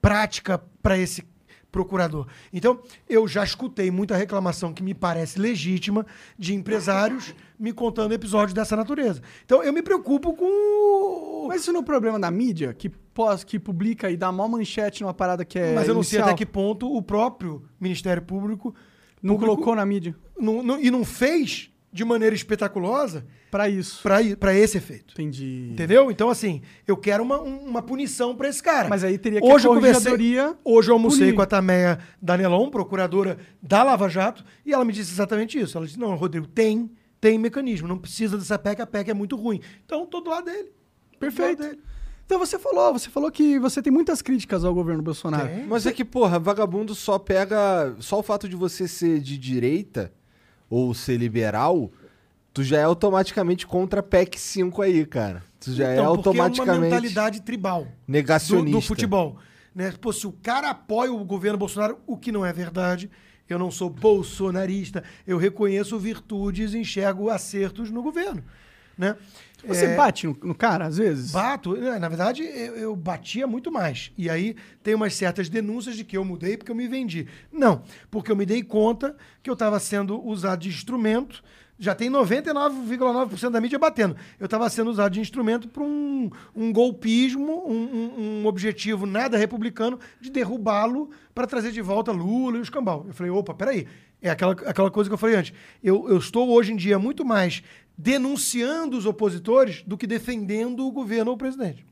Speaker 3: prática para esse procurador. Então, eu já escutei muita reclamação que me parece legítima de empresários me contando episódios dessa natureza. Então, eu me preocupo com.
Speaker 1: Mas isso não é um problema da mídia, que, pós, que publica e dá mó manchete numa parada que é
Speaker 3: Mas eu não sei
Speaker 1: inicial?
Speaker 3: até que ponto o próprio Ministério Público
Speaker 1: Não
Speaker 3: publicou-
Speaker 1: colocou na mídia
Speaker 3: não- não- e não fez de maneira espetaculosa
Speaker 1: pra isso.
Speaker 3: para esse efeito.
Speaker 1: Entendi.
Speaker 3: Entendeu? Então, assim, eu quero uma, um- uma punição pra esse cara.
Speaker 1: Mas aí teria que
Speaker 3: hoje
Speaker 1: a
Speaker 3: eu conversei, Hoje eu almocei
Speaker 1: punir.
Speaker 3: com a Tameia Danelon, procuradora da Lava Jato, e ela me disse exatamente isso. Ela disse: não, Rodrigo, tem, tem mecanismo, não precisa dessa PEC, a PEC é muito ruim. Então, tô do lado dele.
Speaker 1: Perfeito.
Speaker 3: Do lado dele.
Speaker 1: Então você falou, você falou que você tem muitas críticas ao governo Bolsonaro.
Speaker 3: Tem.
Speaker 2: Mas é que, porra, vagabundo só pega. Só o fato de você ser de direita ou ser liberal, tu já é automaticamente contra a PEC 5 aí, cara. Tu já é
Speaker 3: Então, porque é uma
Speaker 2: automaticamente
Speaker 3: mentalidade tribal. do,
Speaker 2: negacionista.
Speaker 3: do futebol. Né? Pô, se o cara apoia o governo Bolsonaro, o que não é verdade, eu não sou bolsonarista, eu reconheço virtudes e enxergo acertos no governo. Né?
Speaker 1: Você
Speaker 3: É,
Speaker 1: bate no, no cara, às vezes?
Speaker 3: Bato, né, na verdade, eu, eu batia muito mais. E aí tem umas certas denúncias de que eu mudei porque eu me vendi. Não, porque eu me dei conta que eu estava sendo usado de instrumento. Já tem 99,9% da mídia batendo. Eu estava sendo usado de instrumento para um, um golpismo, um, um- um objetivo nada republicano de derrubá-lo para trazer de volta Lula e os cambal. Eu falei, opa, peraí. É aquela, aquela coisa que eu falei antes. Eu, eu estou hoje em dia muito mais denunciando os opositores do que defendendo o governo ou o presidente.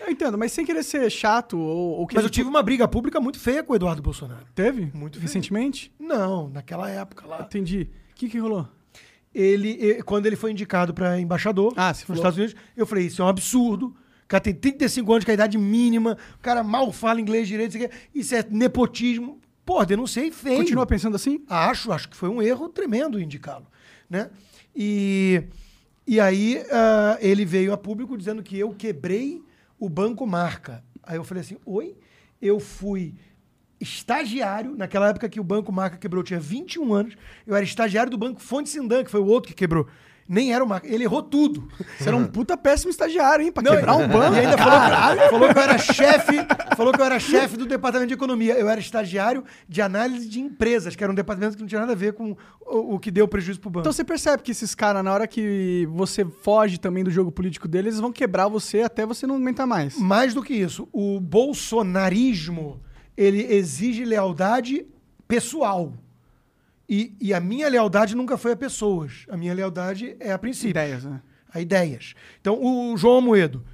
Speaker 1: Eu entendo, mas sem querer ser chato ou, ou que
Speaker 3: Mas eu tive uma briga pública muito feia com o Eduardo Bolsonaro.
Speaker 1: Teve?
Speaker 3: Muito
Speaker 1: recentemente?
Speaker 3: Não, naquela época lá.
Speaker 1: Entendi. O que que rolou?
Speaker 3: Ele, quando ele foi indicado para embaixador
Speaker 1: Ah,
Speaker 3: nos
Speaker 1: falou.
Speaker 3: Estados Unidos, eu falei, isso é um absurdo. O cara tem 35 anos, que é a idade mínima, o cara mal fala inglês direito, isso, aqui, isso é nepotismo. Pô, denunciei feio.
Speaker 1: Continua pensando assim?
Speaker 3: Acho, acho que foi um erro tremendo indicá-lo, né? E, e aí ah, ele veio a público dizendo que eu quebrei o Banco Marca. Aí eu falei assim, oi? Eu fui estagiário, naquela época que o Banco Marca quebrou, eu tinha 21 anos, eu era estagiário do Banco Fonte Sindan, que foi o outro que quebrou. Nem era o Marca, ele errou tudo.
Speaker 1: Você era um puta péssimo estagiário, hein? Pra
Speaker 3: Não,
Speaker 1: quebrar um banco.
Speaker 3: E ainda falou, que- falou que eu era chefe, falou que eu era chefe do departamento de economia. Eu era estagiário de análise de empresas, que era um departamento que não tinha nada a ver com o, o que deu prejuízo pro banco.
Speaker 1: Então você percebe que esses caras, na hora que você foge também do jogo político deles, eles vão quebrar você até você não aguentar mais.
Speaker 3: Mais do que isso, o bolsonarismo, ele exige lealdade pessoal. E, e a minha lealdade nunca foi a pessoas. A minha lealdade é a princípio.
Speaker 1: Ideias, né?
Speaker 3: a ideias. Então, o João Amoedo,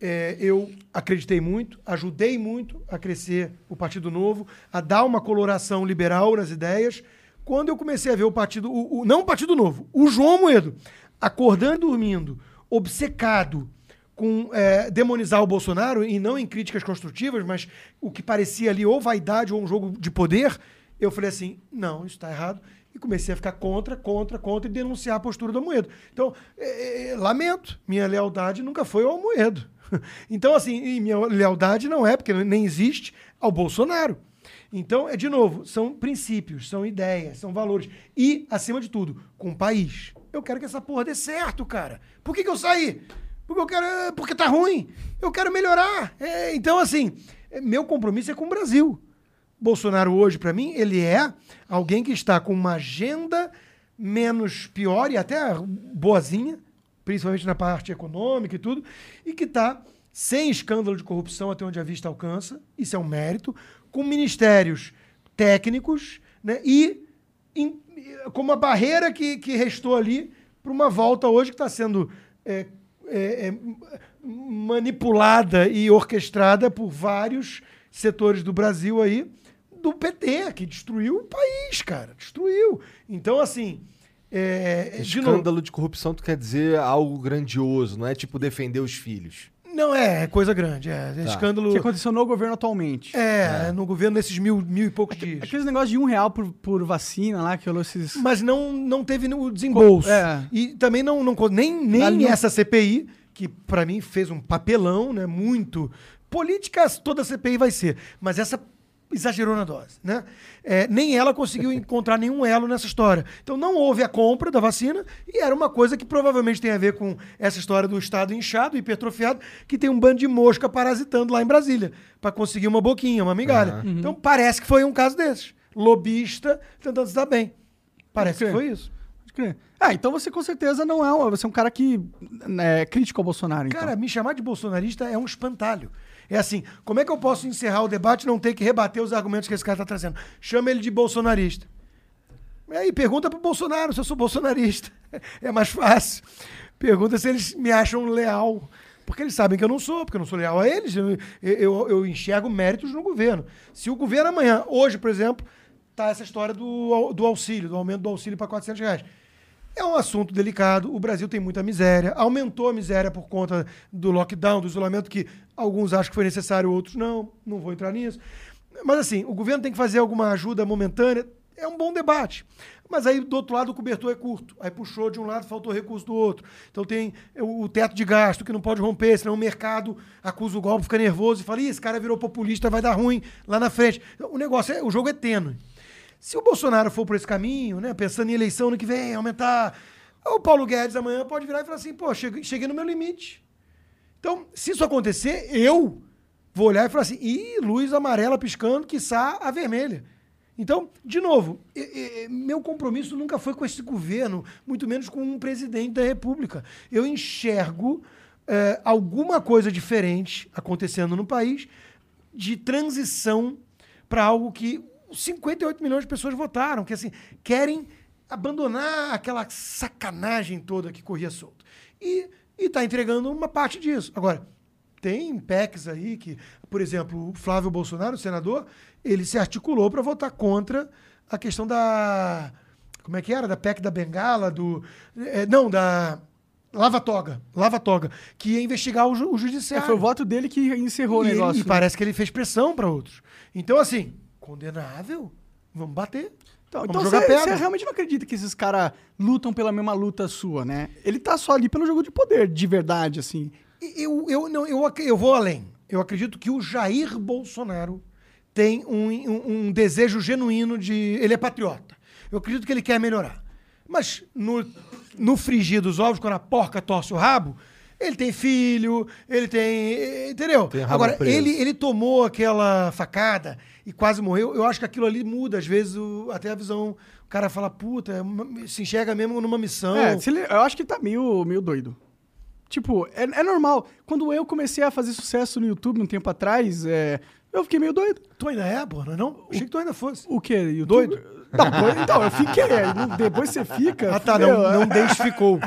Speaker 3: é, eu acreditei muito, ajudei muito a crescer o Partido Novo, a dar uma coloração liberal nas ideias. Quando eu comecei a ver o Partido, o, o- não o Partido Novo, o João Amoedo, acordando e dormindo, obcecado com é, demonizar o Bolsonaro, e não em críticas construtivas, mas o que parecia ali ou vaidade ou um jogo de poder, eu falei assim, não, isso está errado. E comecei a ficar contra, contra, contra e denunciar a postura do Almoedo. Então, é, é, lamento, minha lealdade nunca foi ao Almoedo. Então, assim, minha lealdade não é, porque nem existe, ao Bolsonaro. Então, é de novo, são princípios, são ideias, são valores. E, acima de tudo, com o país. Eu quero que essa porra dê certo, cara. Por que, que eu saí? Porque eu quero. Porque tá ruim. Eu quero melhorar. É, então, assim, é, meu compromisso é com o Brasil. Bolsonaro hoje, para mim, ele é alguém que está com uma agenda menos pior e até boazinha principalmente na parte econômica e tudo, e que está sem escândalo de corrupção até onde a vista alcança, isso é um mérito, com ministérios técnicos né, e em- com uma barreira que, que restou ali para uma volta hoje que está sendo é, é, é, manipulada e orquestrada por vários setores do Brasil aí, do PT, que destruiu o país, cara. Destruiu. Então, assim. É, de novo-
Speaker 2: Escândalo de corrupção, tu quer dizer algo grandioso, não é tipo defender os filhos.
Speaker 3: Não, é, é coisa grande. É, é escândalo.
Speaker 1: Que aconteceu no governo atualmente.
Speaker 3: É, no governo nesses mil, mil e poucos dias.
Speaker 1: Aqueles negócios de um real por, por vacina lá, que rolou esses...
Speaker 3: Mas não, não teve o desembolso.
Speaker 1: É.
Speaker 3: E também não, não nem, nem essa CPI, que pra mim fez um papelão, né? Muito. Políticas, toda CPI vai ser. Mas essa exagerou na dose, né? É, nem ela conseguiu encontrar nenhum elo nessa história. Então não houve a compra da vacina e era uma coisa que provavelmente tem a ver com essa história do Estado inchado, hipertrofiado, que tem um bando de mosca parasitando lá em Brasília para conseguir uma boquinha, uma migalha. Então parece que foi um caso desses. Lobista tentando se dar bem. Parece que foi isso.
Speaker 1: Ah, então você com certeza não é um... Você é um cara que né, é crítico ao Bolsonaro, então.
Speaker 3: Cara, me chamar de bolsonarista é um espantalho. É assim, como é que eu posso encerrar o debate e não ter que rebater os argumentos que esse cara está trazendo? Chama ele de bolsonarista. Aí pergunta pro Bolsonaro se eu sou bolsonarista. É mais fácil. Pergunta se eles me acham leal. Porque eles sabem que eu não sou, porque eu não sou leal a eles. Eu, eu, eu enxergo méritos no governo. Se o governo amanhã, hoje, por exemplo, tá essa história do, do auxílio, do aumento do auxílio para 400 reais. É um assunto delicado. O Brasil tem muita miséria. Aumentou a miséria por conta do lockdown, do isolamento, que alguns acham que foi necessário, outros não. Não vou entrar nisso. Mas assim, o governo tem que fazer alguma ajuda momentânea. É um bom debate. Mas aí, do outro lado, o cobertor é curto. Aí puxou de um lado, faltou recurso do outro. Então tem o teto de gasto que não pode romper, senão o mercado acusa o golpe, fica nervoso e fala: Ih, esse cara virou populista, vai dar ruim lá na frente. O negócio é, o jogo é tênue. Se o Bolsonaro for por esse caminho, né, pensando em eleição no que vem, aumentar, o Paulo Guedes amanhã pode virar e falar assim: pô, cheguei, cheguei no meu limite. Então, se isso acontecer, eu vou olhar e falar assim: ih, luz amarela piscando, quiçá a vermelha. Então, de novo, meu compromisso nunca foi com esse governo, muito menos com um presidente da República. Eu enxergo eh, alguma coisa diferente acontecendo no país de transição para algo que 58 milhões de pessoas votaram, que assim, querem abandonar aquela sacanagem toda que corria solto. E está entregando uma parte disso. Agora, tem PECs aí que, por exemplo, o Flávio Bolsonaro, o senador, ele se articulou para votar contra a questão da. Como é que era? Da PEC da Bengala, do. eh, não, da. Lava Toga. Lava Toga. Que ia investigar o, ju- o
Speaker 1: É,
Speaker 3: judiciário.
Speaker 1: foi o voto dele que encerrou o
Speaker 3: E ele-
Speaker 1: negócio.
Speaker 3: E
Speaker 1: né?
Speaker 3: parece que ele fez pressão para outros. Então, assim, condenável. Vamos bater.
Speaker 1: Então,
Speaker 3: Vamos
Speaker 1: então
Speaker 3: jogar
Speaker 1: você,
Speaker 3: pedra.
Speaker 1: você realmente não acredita que esses caras lutam pela mesma luta sua, né? Ele tá só ali pelo jogo de poder, de verdade, assim.
Speaker 3: Eu, eu, não, eu, eu vou além. Eu acredito que o Jair Bolsonaro tem um, um- um desejo genuíno de. Ele é patriota. Eu acredito que ele quer melhorar. Mas no, no frigir dos ovos, quando a porca torce o rabo, ele tem filho, ele tem. Entendeu?
Speaker 2: Tem
Speaker 3: Agora,
Speaker 2: preso.
Speaker 3: ele, ele tomou aquela facada e quase morreu. Eu acho que aquilo ali muda, às vezes, o- até a visão. O cara fala, puta, é se enxerga mesmo numa missão.
Speaker 1: É, eu acho que ele tá meio, meio doido. Tipo, é, é normal. Quando eu comecei a fazer sucesso no YouTube um tempo atrás, é, eu fiquei meio doido.
Speaker 3: Tu ainda é, pô, não é não? Achei que tu ainda fosse.
Speaker 1: O quê? YouTube?
Speaker 3: Doido?
Speaker 1: Não, doido. Então, eu fiquei. não- Depois você fica.
Speaker 3: Ah, tá,
Speaker 1: fudeu,
Speaker 3: não,
Speaker 1: é.
Speaker 3: não identificou.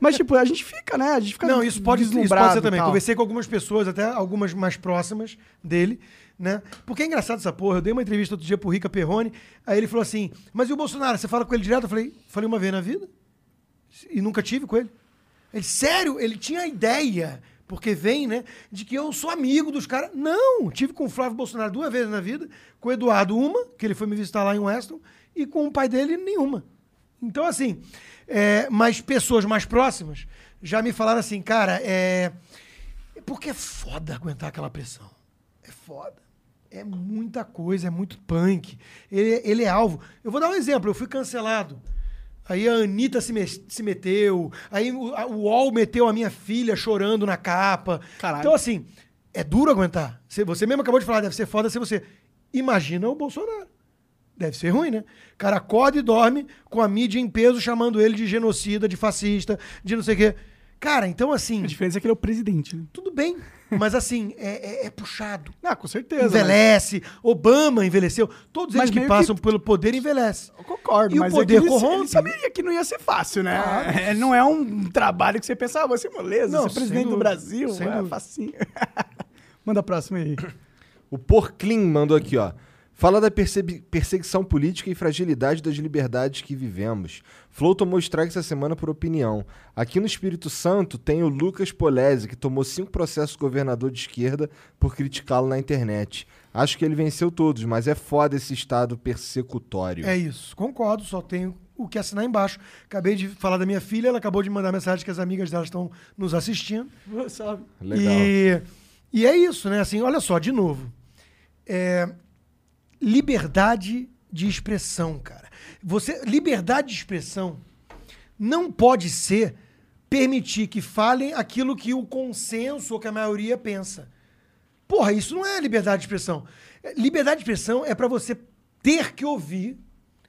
Speaker 1: Mas, tipo, a gente fica, né? A gente fica
Speaker 3: Não, isso pode, isso pode ser também. Conversei com algumas pessoas, até algumas mais próximas dele, né? Porque é engraçado essa porra. Eu dei uma entrevista outro dia pro Rica Perrone, aí ele falou assim: Mas e o Bolsonaro? Você fala com ele direto? Eu falei: Falei uma vez na vida e nunca tive com ele. Ele, sério, ele tinha a ideia, porque vem, né, de que eu sou amigo dos caras. Não, tive com o Flávio Bolsonaro duas vezes na vida, com o Eduardo uma, que ele foi me visitar lá em Weston, e com o pai dele nenhuma. Então, assim, é, mas pessoas mais próximas já me falaram assim, cara, é. Porque é foda aguentar aquela pressão. É foda. É muita coisa, é muito punk. Ele, ele é alvo. Eu vou dar um exemplo, eu fui cancelado. Aí a Anitta se, me- se meteu, aí o, a- o UOL meteu a minha filha chorando na capa.
Speaker 1: Caralho.
Speaker 3: Então, assim, é duro aguentar. Você, você mesmo acabou de falar, deve ser foda ser você. Imagina o Bolsonaro. Deve ser ruim, né? O cara acorda e dorme com a mídia em peso chamando ele de genocida, de fascista, de não sei o quê. Cara, então assim,
Speaker 1: A diferença é que ele é o presidente, né?
Speaker 3: tudo bem. Mas assim, é, é- é puxado.
Speaker 1: Ah, com certeza.
Speaker 3: Envelhece. Obama envelheceu. Todos
Speaker 1: Mas
Speaker 3: eles que passam
Speaker 1: que-
Speaker 3: pelo poder envelhecem.
Speaker 1: Eu concordo,
Speaker 3: E o
Speaker 1: mas
Speaker 3: poder
Speaker 1: é que ele,
Speaker 3: corrompe.
Speaker 1: ele saberia que não ia ser fácil, né? É, Não é um trabalho que você pensa, ah, vou ser moleza,
Speaker 3: Não,
Speaker 1: ser
Speaker 3: sem
Speaker 1: presidente do Brasil, é
Speaker 3: dúvida.
Speaker 1: facinho. Manda a próxima aí.
Speaker 2: O Porclin mandou aqui, ó. Fala da perseguição política e fragilidade das liberdades que vivemos. Flow tomou strike essa semana por opinião. Aqui no Espírito Santo tem o Lucas Polese, que tomou cinco processos governador de esquerda por criticá-lo na internet. Acho que ele venceu todos, mas é foda esse estado persecutório.
Speaker 3: É isso, concordo, só tenho o que assinar embaixo. Acabei de falar da minha filha, ela acabou de mandar mensagem que as amigas dela estão nos assistindo.
Speaker 1: Sabe?
Speaker 2: Legal.
Speaker 3: E, e é isso, né? Assim, olha só, de novo. É, liberdade de expressão, cara. Você, liberdade de expressão não pode ser permitir que falem aquilo que o consenso ou que a maioria pensa. Porra, isso não é liberdade de expressão. É, Liberdade de expressão é pra você ter que ouvir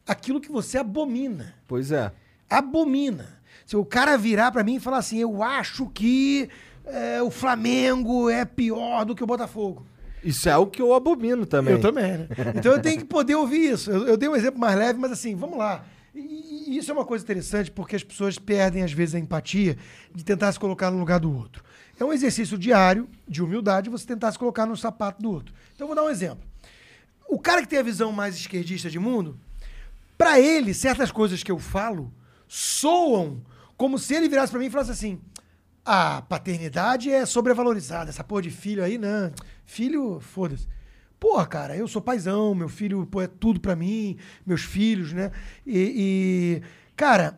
Speaker 3: aquilo que você abomina
Speaker 2: Pois é.
Speaker 3: abomina. Se o cara virar pra mim e falar assim, eu acho que é, o Flamengo é pior do que o Botafogo.
Speaker 2: Isso é algo que eu abomino também.
Speaker 3: Eu também, né? Então eu tenho que poder ouvir isso. Eu, eu dei um exemplo mais leve, mas assim, vamos lá. E, e isso é uma coisa interessante porque as pessoas perdem, às vezes, a empatia de tentar se colocar no lugar do outro. É um exercício diário de humildade você tentar se colocar no sapato do outro. Então eu vou dar um exemplo. O cara que tem a visão mais esquerdista de mundo, Pra ele, certas coisas que eu falo soam como se ele virasse pra mim e falasse assim: a paternidade é sobrevalorizada, essa porra de filho aí, não. Filho, foda-se. Porra, cara, eu sou paizão, meu filho pô, é tudo pra mim, meus filhos, né? E, e, cara,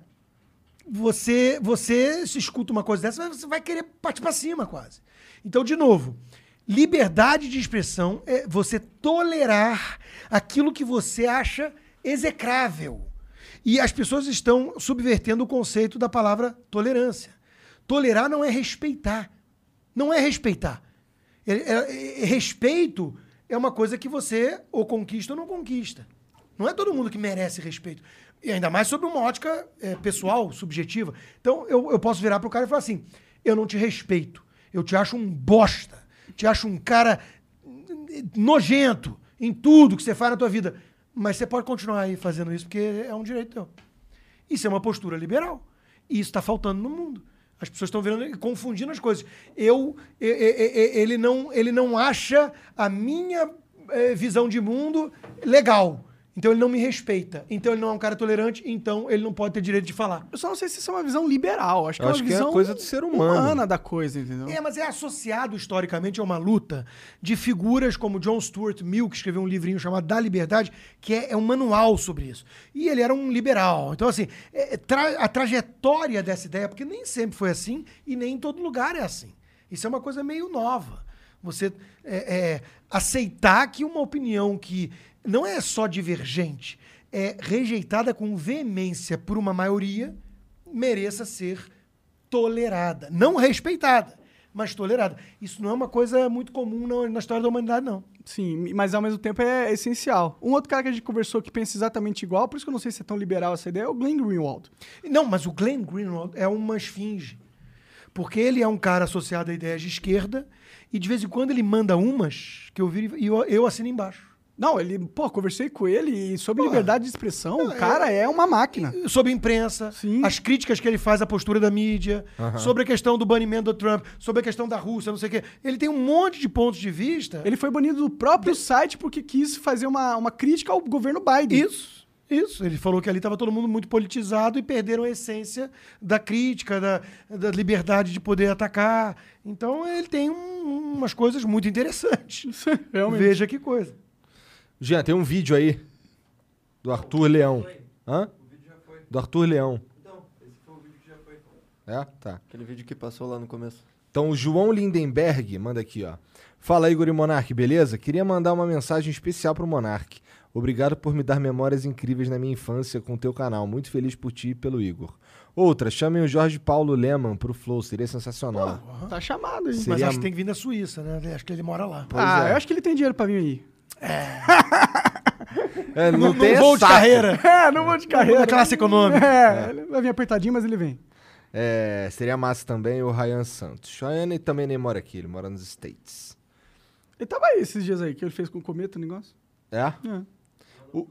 Speaker 3: você você se escuta uma coisa dessa, você vai querer partir pra cima quase. Então, de novo, liberdade de expressão é você tolerar aquilo que você acha execrável. E as pessoas estão subvertendo o conceito da palavra tolerância. Tolerar não é respeitar. Não é respeitar. É- é- é- respeito é uma coisa que você ou conquista ou não conquista. Não é todo mundo que merece respeito. E ainda mais sobre uma ótica é, pessoal, subjetiva. Então, eu, eu posso virar pro cara e falar assim: eu não te respeito. Eu te acho um bosta. Te acho um cara nojento em tudo que você faz na tua vida. Mas você pode continuar aí fazendo isso porque é um direito teu. Isso é uma postura liberal. E isso está faltando no mundo. As pessoas estão confundindo as coisas. Eu, ele não, ele não acha a minha eh, visão de mundo legal. Então ele não me respeita. Então ele não é um cara tolerante. Então ele não pode ter direito de falar.
Speaker 1: Eu só não sei se isso é uma visão liberal. Acho que
Speaker 2: Eu
Speaker 1: é uma
Speaker 2: é
Speaker 1: visão
Speaker 2: coisa do ser humano.
Speaker 1: humana da coisa, entendeu?
Speaker 3: É, mas é associado historicamente a uma luta de figuras como John Stuart Mill, que escreveu um livrinho chamado Da Liberdade, que é, é um manual sobre isso. E ele era um liberal. Então, assim, é- é tra- a trajetória dessa ideia, porque nem sempre foi assim e nem em todo lugar é assim. Isso é uma coisa meio nova. Você é, é, aceitar que uma opinião que não é só divergente, é rejeitada com veemência por uma maioria, mereça ser tolerada. Não respeitada, mas tolerada. Isso não é uma coisa muito comum na, na história da humanidade, não.
Speaker 1: Sim, mas ao mesmo tempo é essencial. Um outro cara que a gente conversou que pensa exatamente igual, por isso que eu não sei se é tão liberal essa ideia, é o Glenn Greenwald.
Speaker 3: Não, mas o Glenn Greenwald é uma esfinge. Porque ele é um cara associado a ideias de esquerda e de vez em quando ele manda umas que eu vi e eu, eu assino embaixo.
Speaker 1: Não, ele, pô, conversei com ele e sobre
Speaker 3: Porra.
Speaker 1: liberdade de expressão, o cara é uma máquina.
Speaker 3: Sobre imprensa,
Speaker 1: Sim.
Speaker 3: as críticas que ele faz à postura da mídia, sobre a questão do banimento do Trump, sobre a questão da Rússia, não sei o quê. Ele tem um monte de pontos de vista.
Speaker 1: Ele foi banido do próprio site porque quis fazer uma, uma crítica ao governo Biden.
Speaker 3: Isso, isso. Ele falou que ali estava todo mundo muito politizado e perderam a essência da crítica, da, da liberdade de poder atacar. Então ele tem um- umas coisas muito interessantes.
Speaker 1: Realmente.
Speaker 3: Veja que coisa.
Speaker 2: Jean, tem um vídeo aí do Arthur Leão. Hã? Do Arthur Leão.
Speaker 6: Então, esse foi o vídeo que já foi.
Speaker 2: É? Tá.
Speaker 6: Aquele vídeo que passou lá no começo.
Speaker 2: Então o João Lindenberg manda aqui, ó. Fala Igor e Monark, beleza? Queria mandar uma mensagem especial pro Monark. Obrigado por me dar memórias incríveis na minha infância com o teu canal. Muito feliz por ti e pelo Igor. Outra, chamem o Jorge Paulo Leman pro Flow, seria sensacional.
Speaker 1: Tá chamado aí.
Speaker 2: Sim.
Speaker 3: Mas
Speaker 2: Seria-
Speaker 3: acho que tem que vir da Suíça, né? Acho que ele mora lá.
Speaker 2: Pois
Speaker 1: ah,
Speaker 2: é.
Speaker 1: eu acho que ele tem dinheiro pra vir aí.
Speaker 2: É, não,
Speaker 3: Não,
Speaker 2: tem
Speaker 3: voo de carreira.
Speaker 1: É, não vou de carreira.
Speaker 3: Na classe econômica.
Speaker 1: É, ele vai vir apertadinho, mas ele vem.
Speaker 2: É, seria massa também o Ryan Santos. Ryan também nem mora aqui, ele mora nos States.
Speaker 1: Ele tava aí esses dias aí, que ele fez com o cometa o negócio.
Speaker 2: É?
Speaker 1: É.
Speaker 2: O-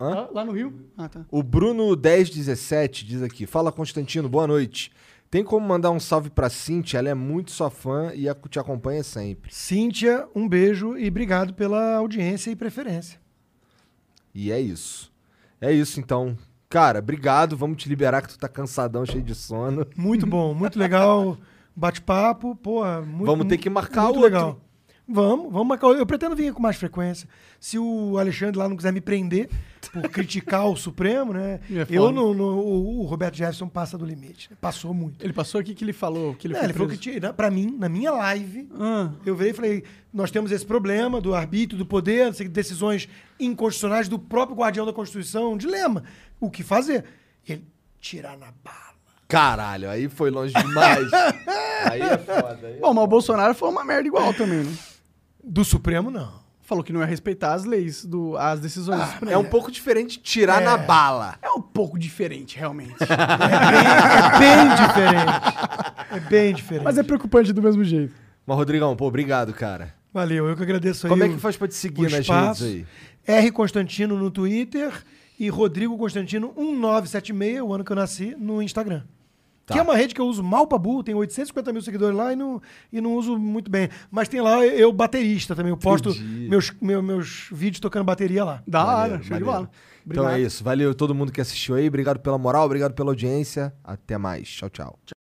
Speaker 2: Hã?
Speaker 1: Lá, no Rio? Ah, tá.
Speaker 2: O Bruno 1017 diz aqui: Fala Constantino, boa noite. Tem como mandar um salve pra Cintia? Ela é muito sua fã e te acompanha sempre.
Speaker 3: Cíntia, um beijo e obrigado pela audiência e preferência.
Speaker 2: E é isso. É isso então. Cara, obrigado. Vamos te liberar que tu tá cansadão, cheio de sono.
Speaker 3: Muito bom, muito legal. Bate-papo, pô. Muito,
Speaker 2: Vamos ter que marcar
Speaker 3: muito
Speaker 2: outro.
Speaker 3: legal. Vamos, vamos marcar. Eu pretendo vir com mais frequência. Se o Alexandre lá não quiser me prender por criticar o Supremo, né?
Speaker 1: É
Speaker 3: eu no, no- o, o Roberto Jefferson passa do limite. Passou muito.
Speaker 1: Ele passou aqui que ele falou que ele foi
Speaker 3: ele falou que tinha, pra mim, na minha live,
Speaker 1: Ah,
Speaker 3: eu virei e falei: nós temos esse problema do arbítrio, do poder, não decisões inconstitucionais do próprio guardião da Constituição, um dilema. O que fazer? E ele tirar na bala.
Speaker 2: Caralho, aí foi longe demais. aí é foda. Aí é...
Speaker 1: Bom, mas o Bolsonaro foi uma merda igual também, né?
Speaker 3: Do Supremo, não.
Speaker 1: Falou que não ia respeitar as leis, do, as decisões do Supremo.
Speaker 2: É um pouco diferente tirar na bala.
Speaker 1: É um pouco diferente, realmente.
Speaker 3: É bem diferente. É bem diferente.
Speaker 1: Mas é preocupante do mesmo jeito.
Speaker 2: Mas, Rodrigão, pô, obrigado, cara.
Speaker 3: Valeu, eu que agradeço aí.
Speaker 2: Como é
Speaker 3: o-
Speaker 2: que faz pra te seguir nas
Speaker 3: espaço.
Speaker 2: redes aí?
Speaker 3: R Constantino no Twitter e Rodrigo Constantino 1976, o ano que eu nasci, no Instagram.
Speaker 2: Tá.
Speaker 3: Que é uma rede que eu uso mal pra burro, tem 850 mil seguidores lá e não, e não uso muito bem. Mas tem lá eu baterista também, eu posto
Speaker 2: Entendi.
Speaker 3: meus, meu- meus vídeos tocando bateria lá.
Speaker 1: Da hora, show de bola.
Speaker 2: Então é isso. Valeu todo mundo que assistiu aí. Obrigado pela moral, obrigado pela audiência. Até mais. Tchau, tchau.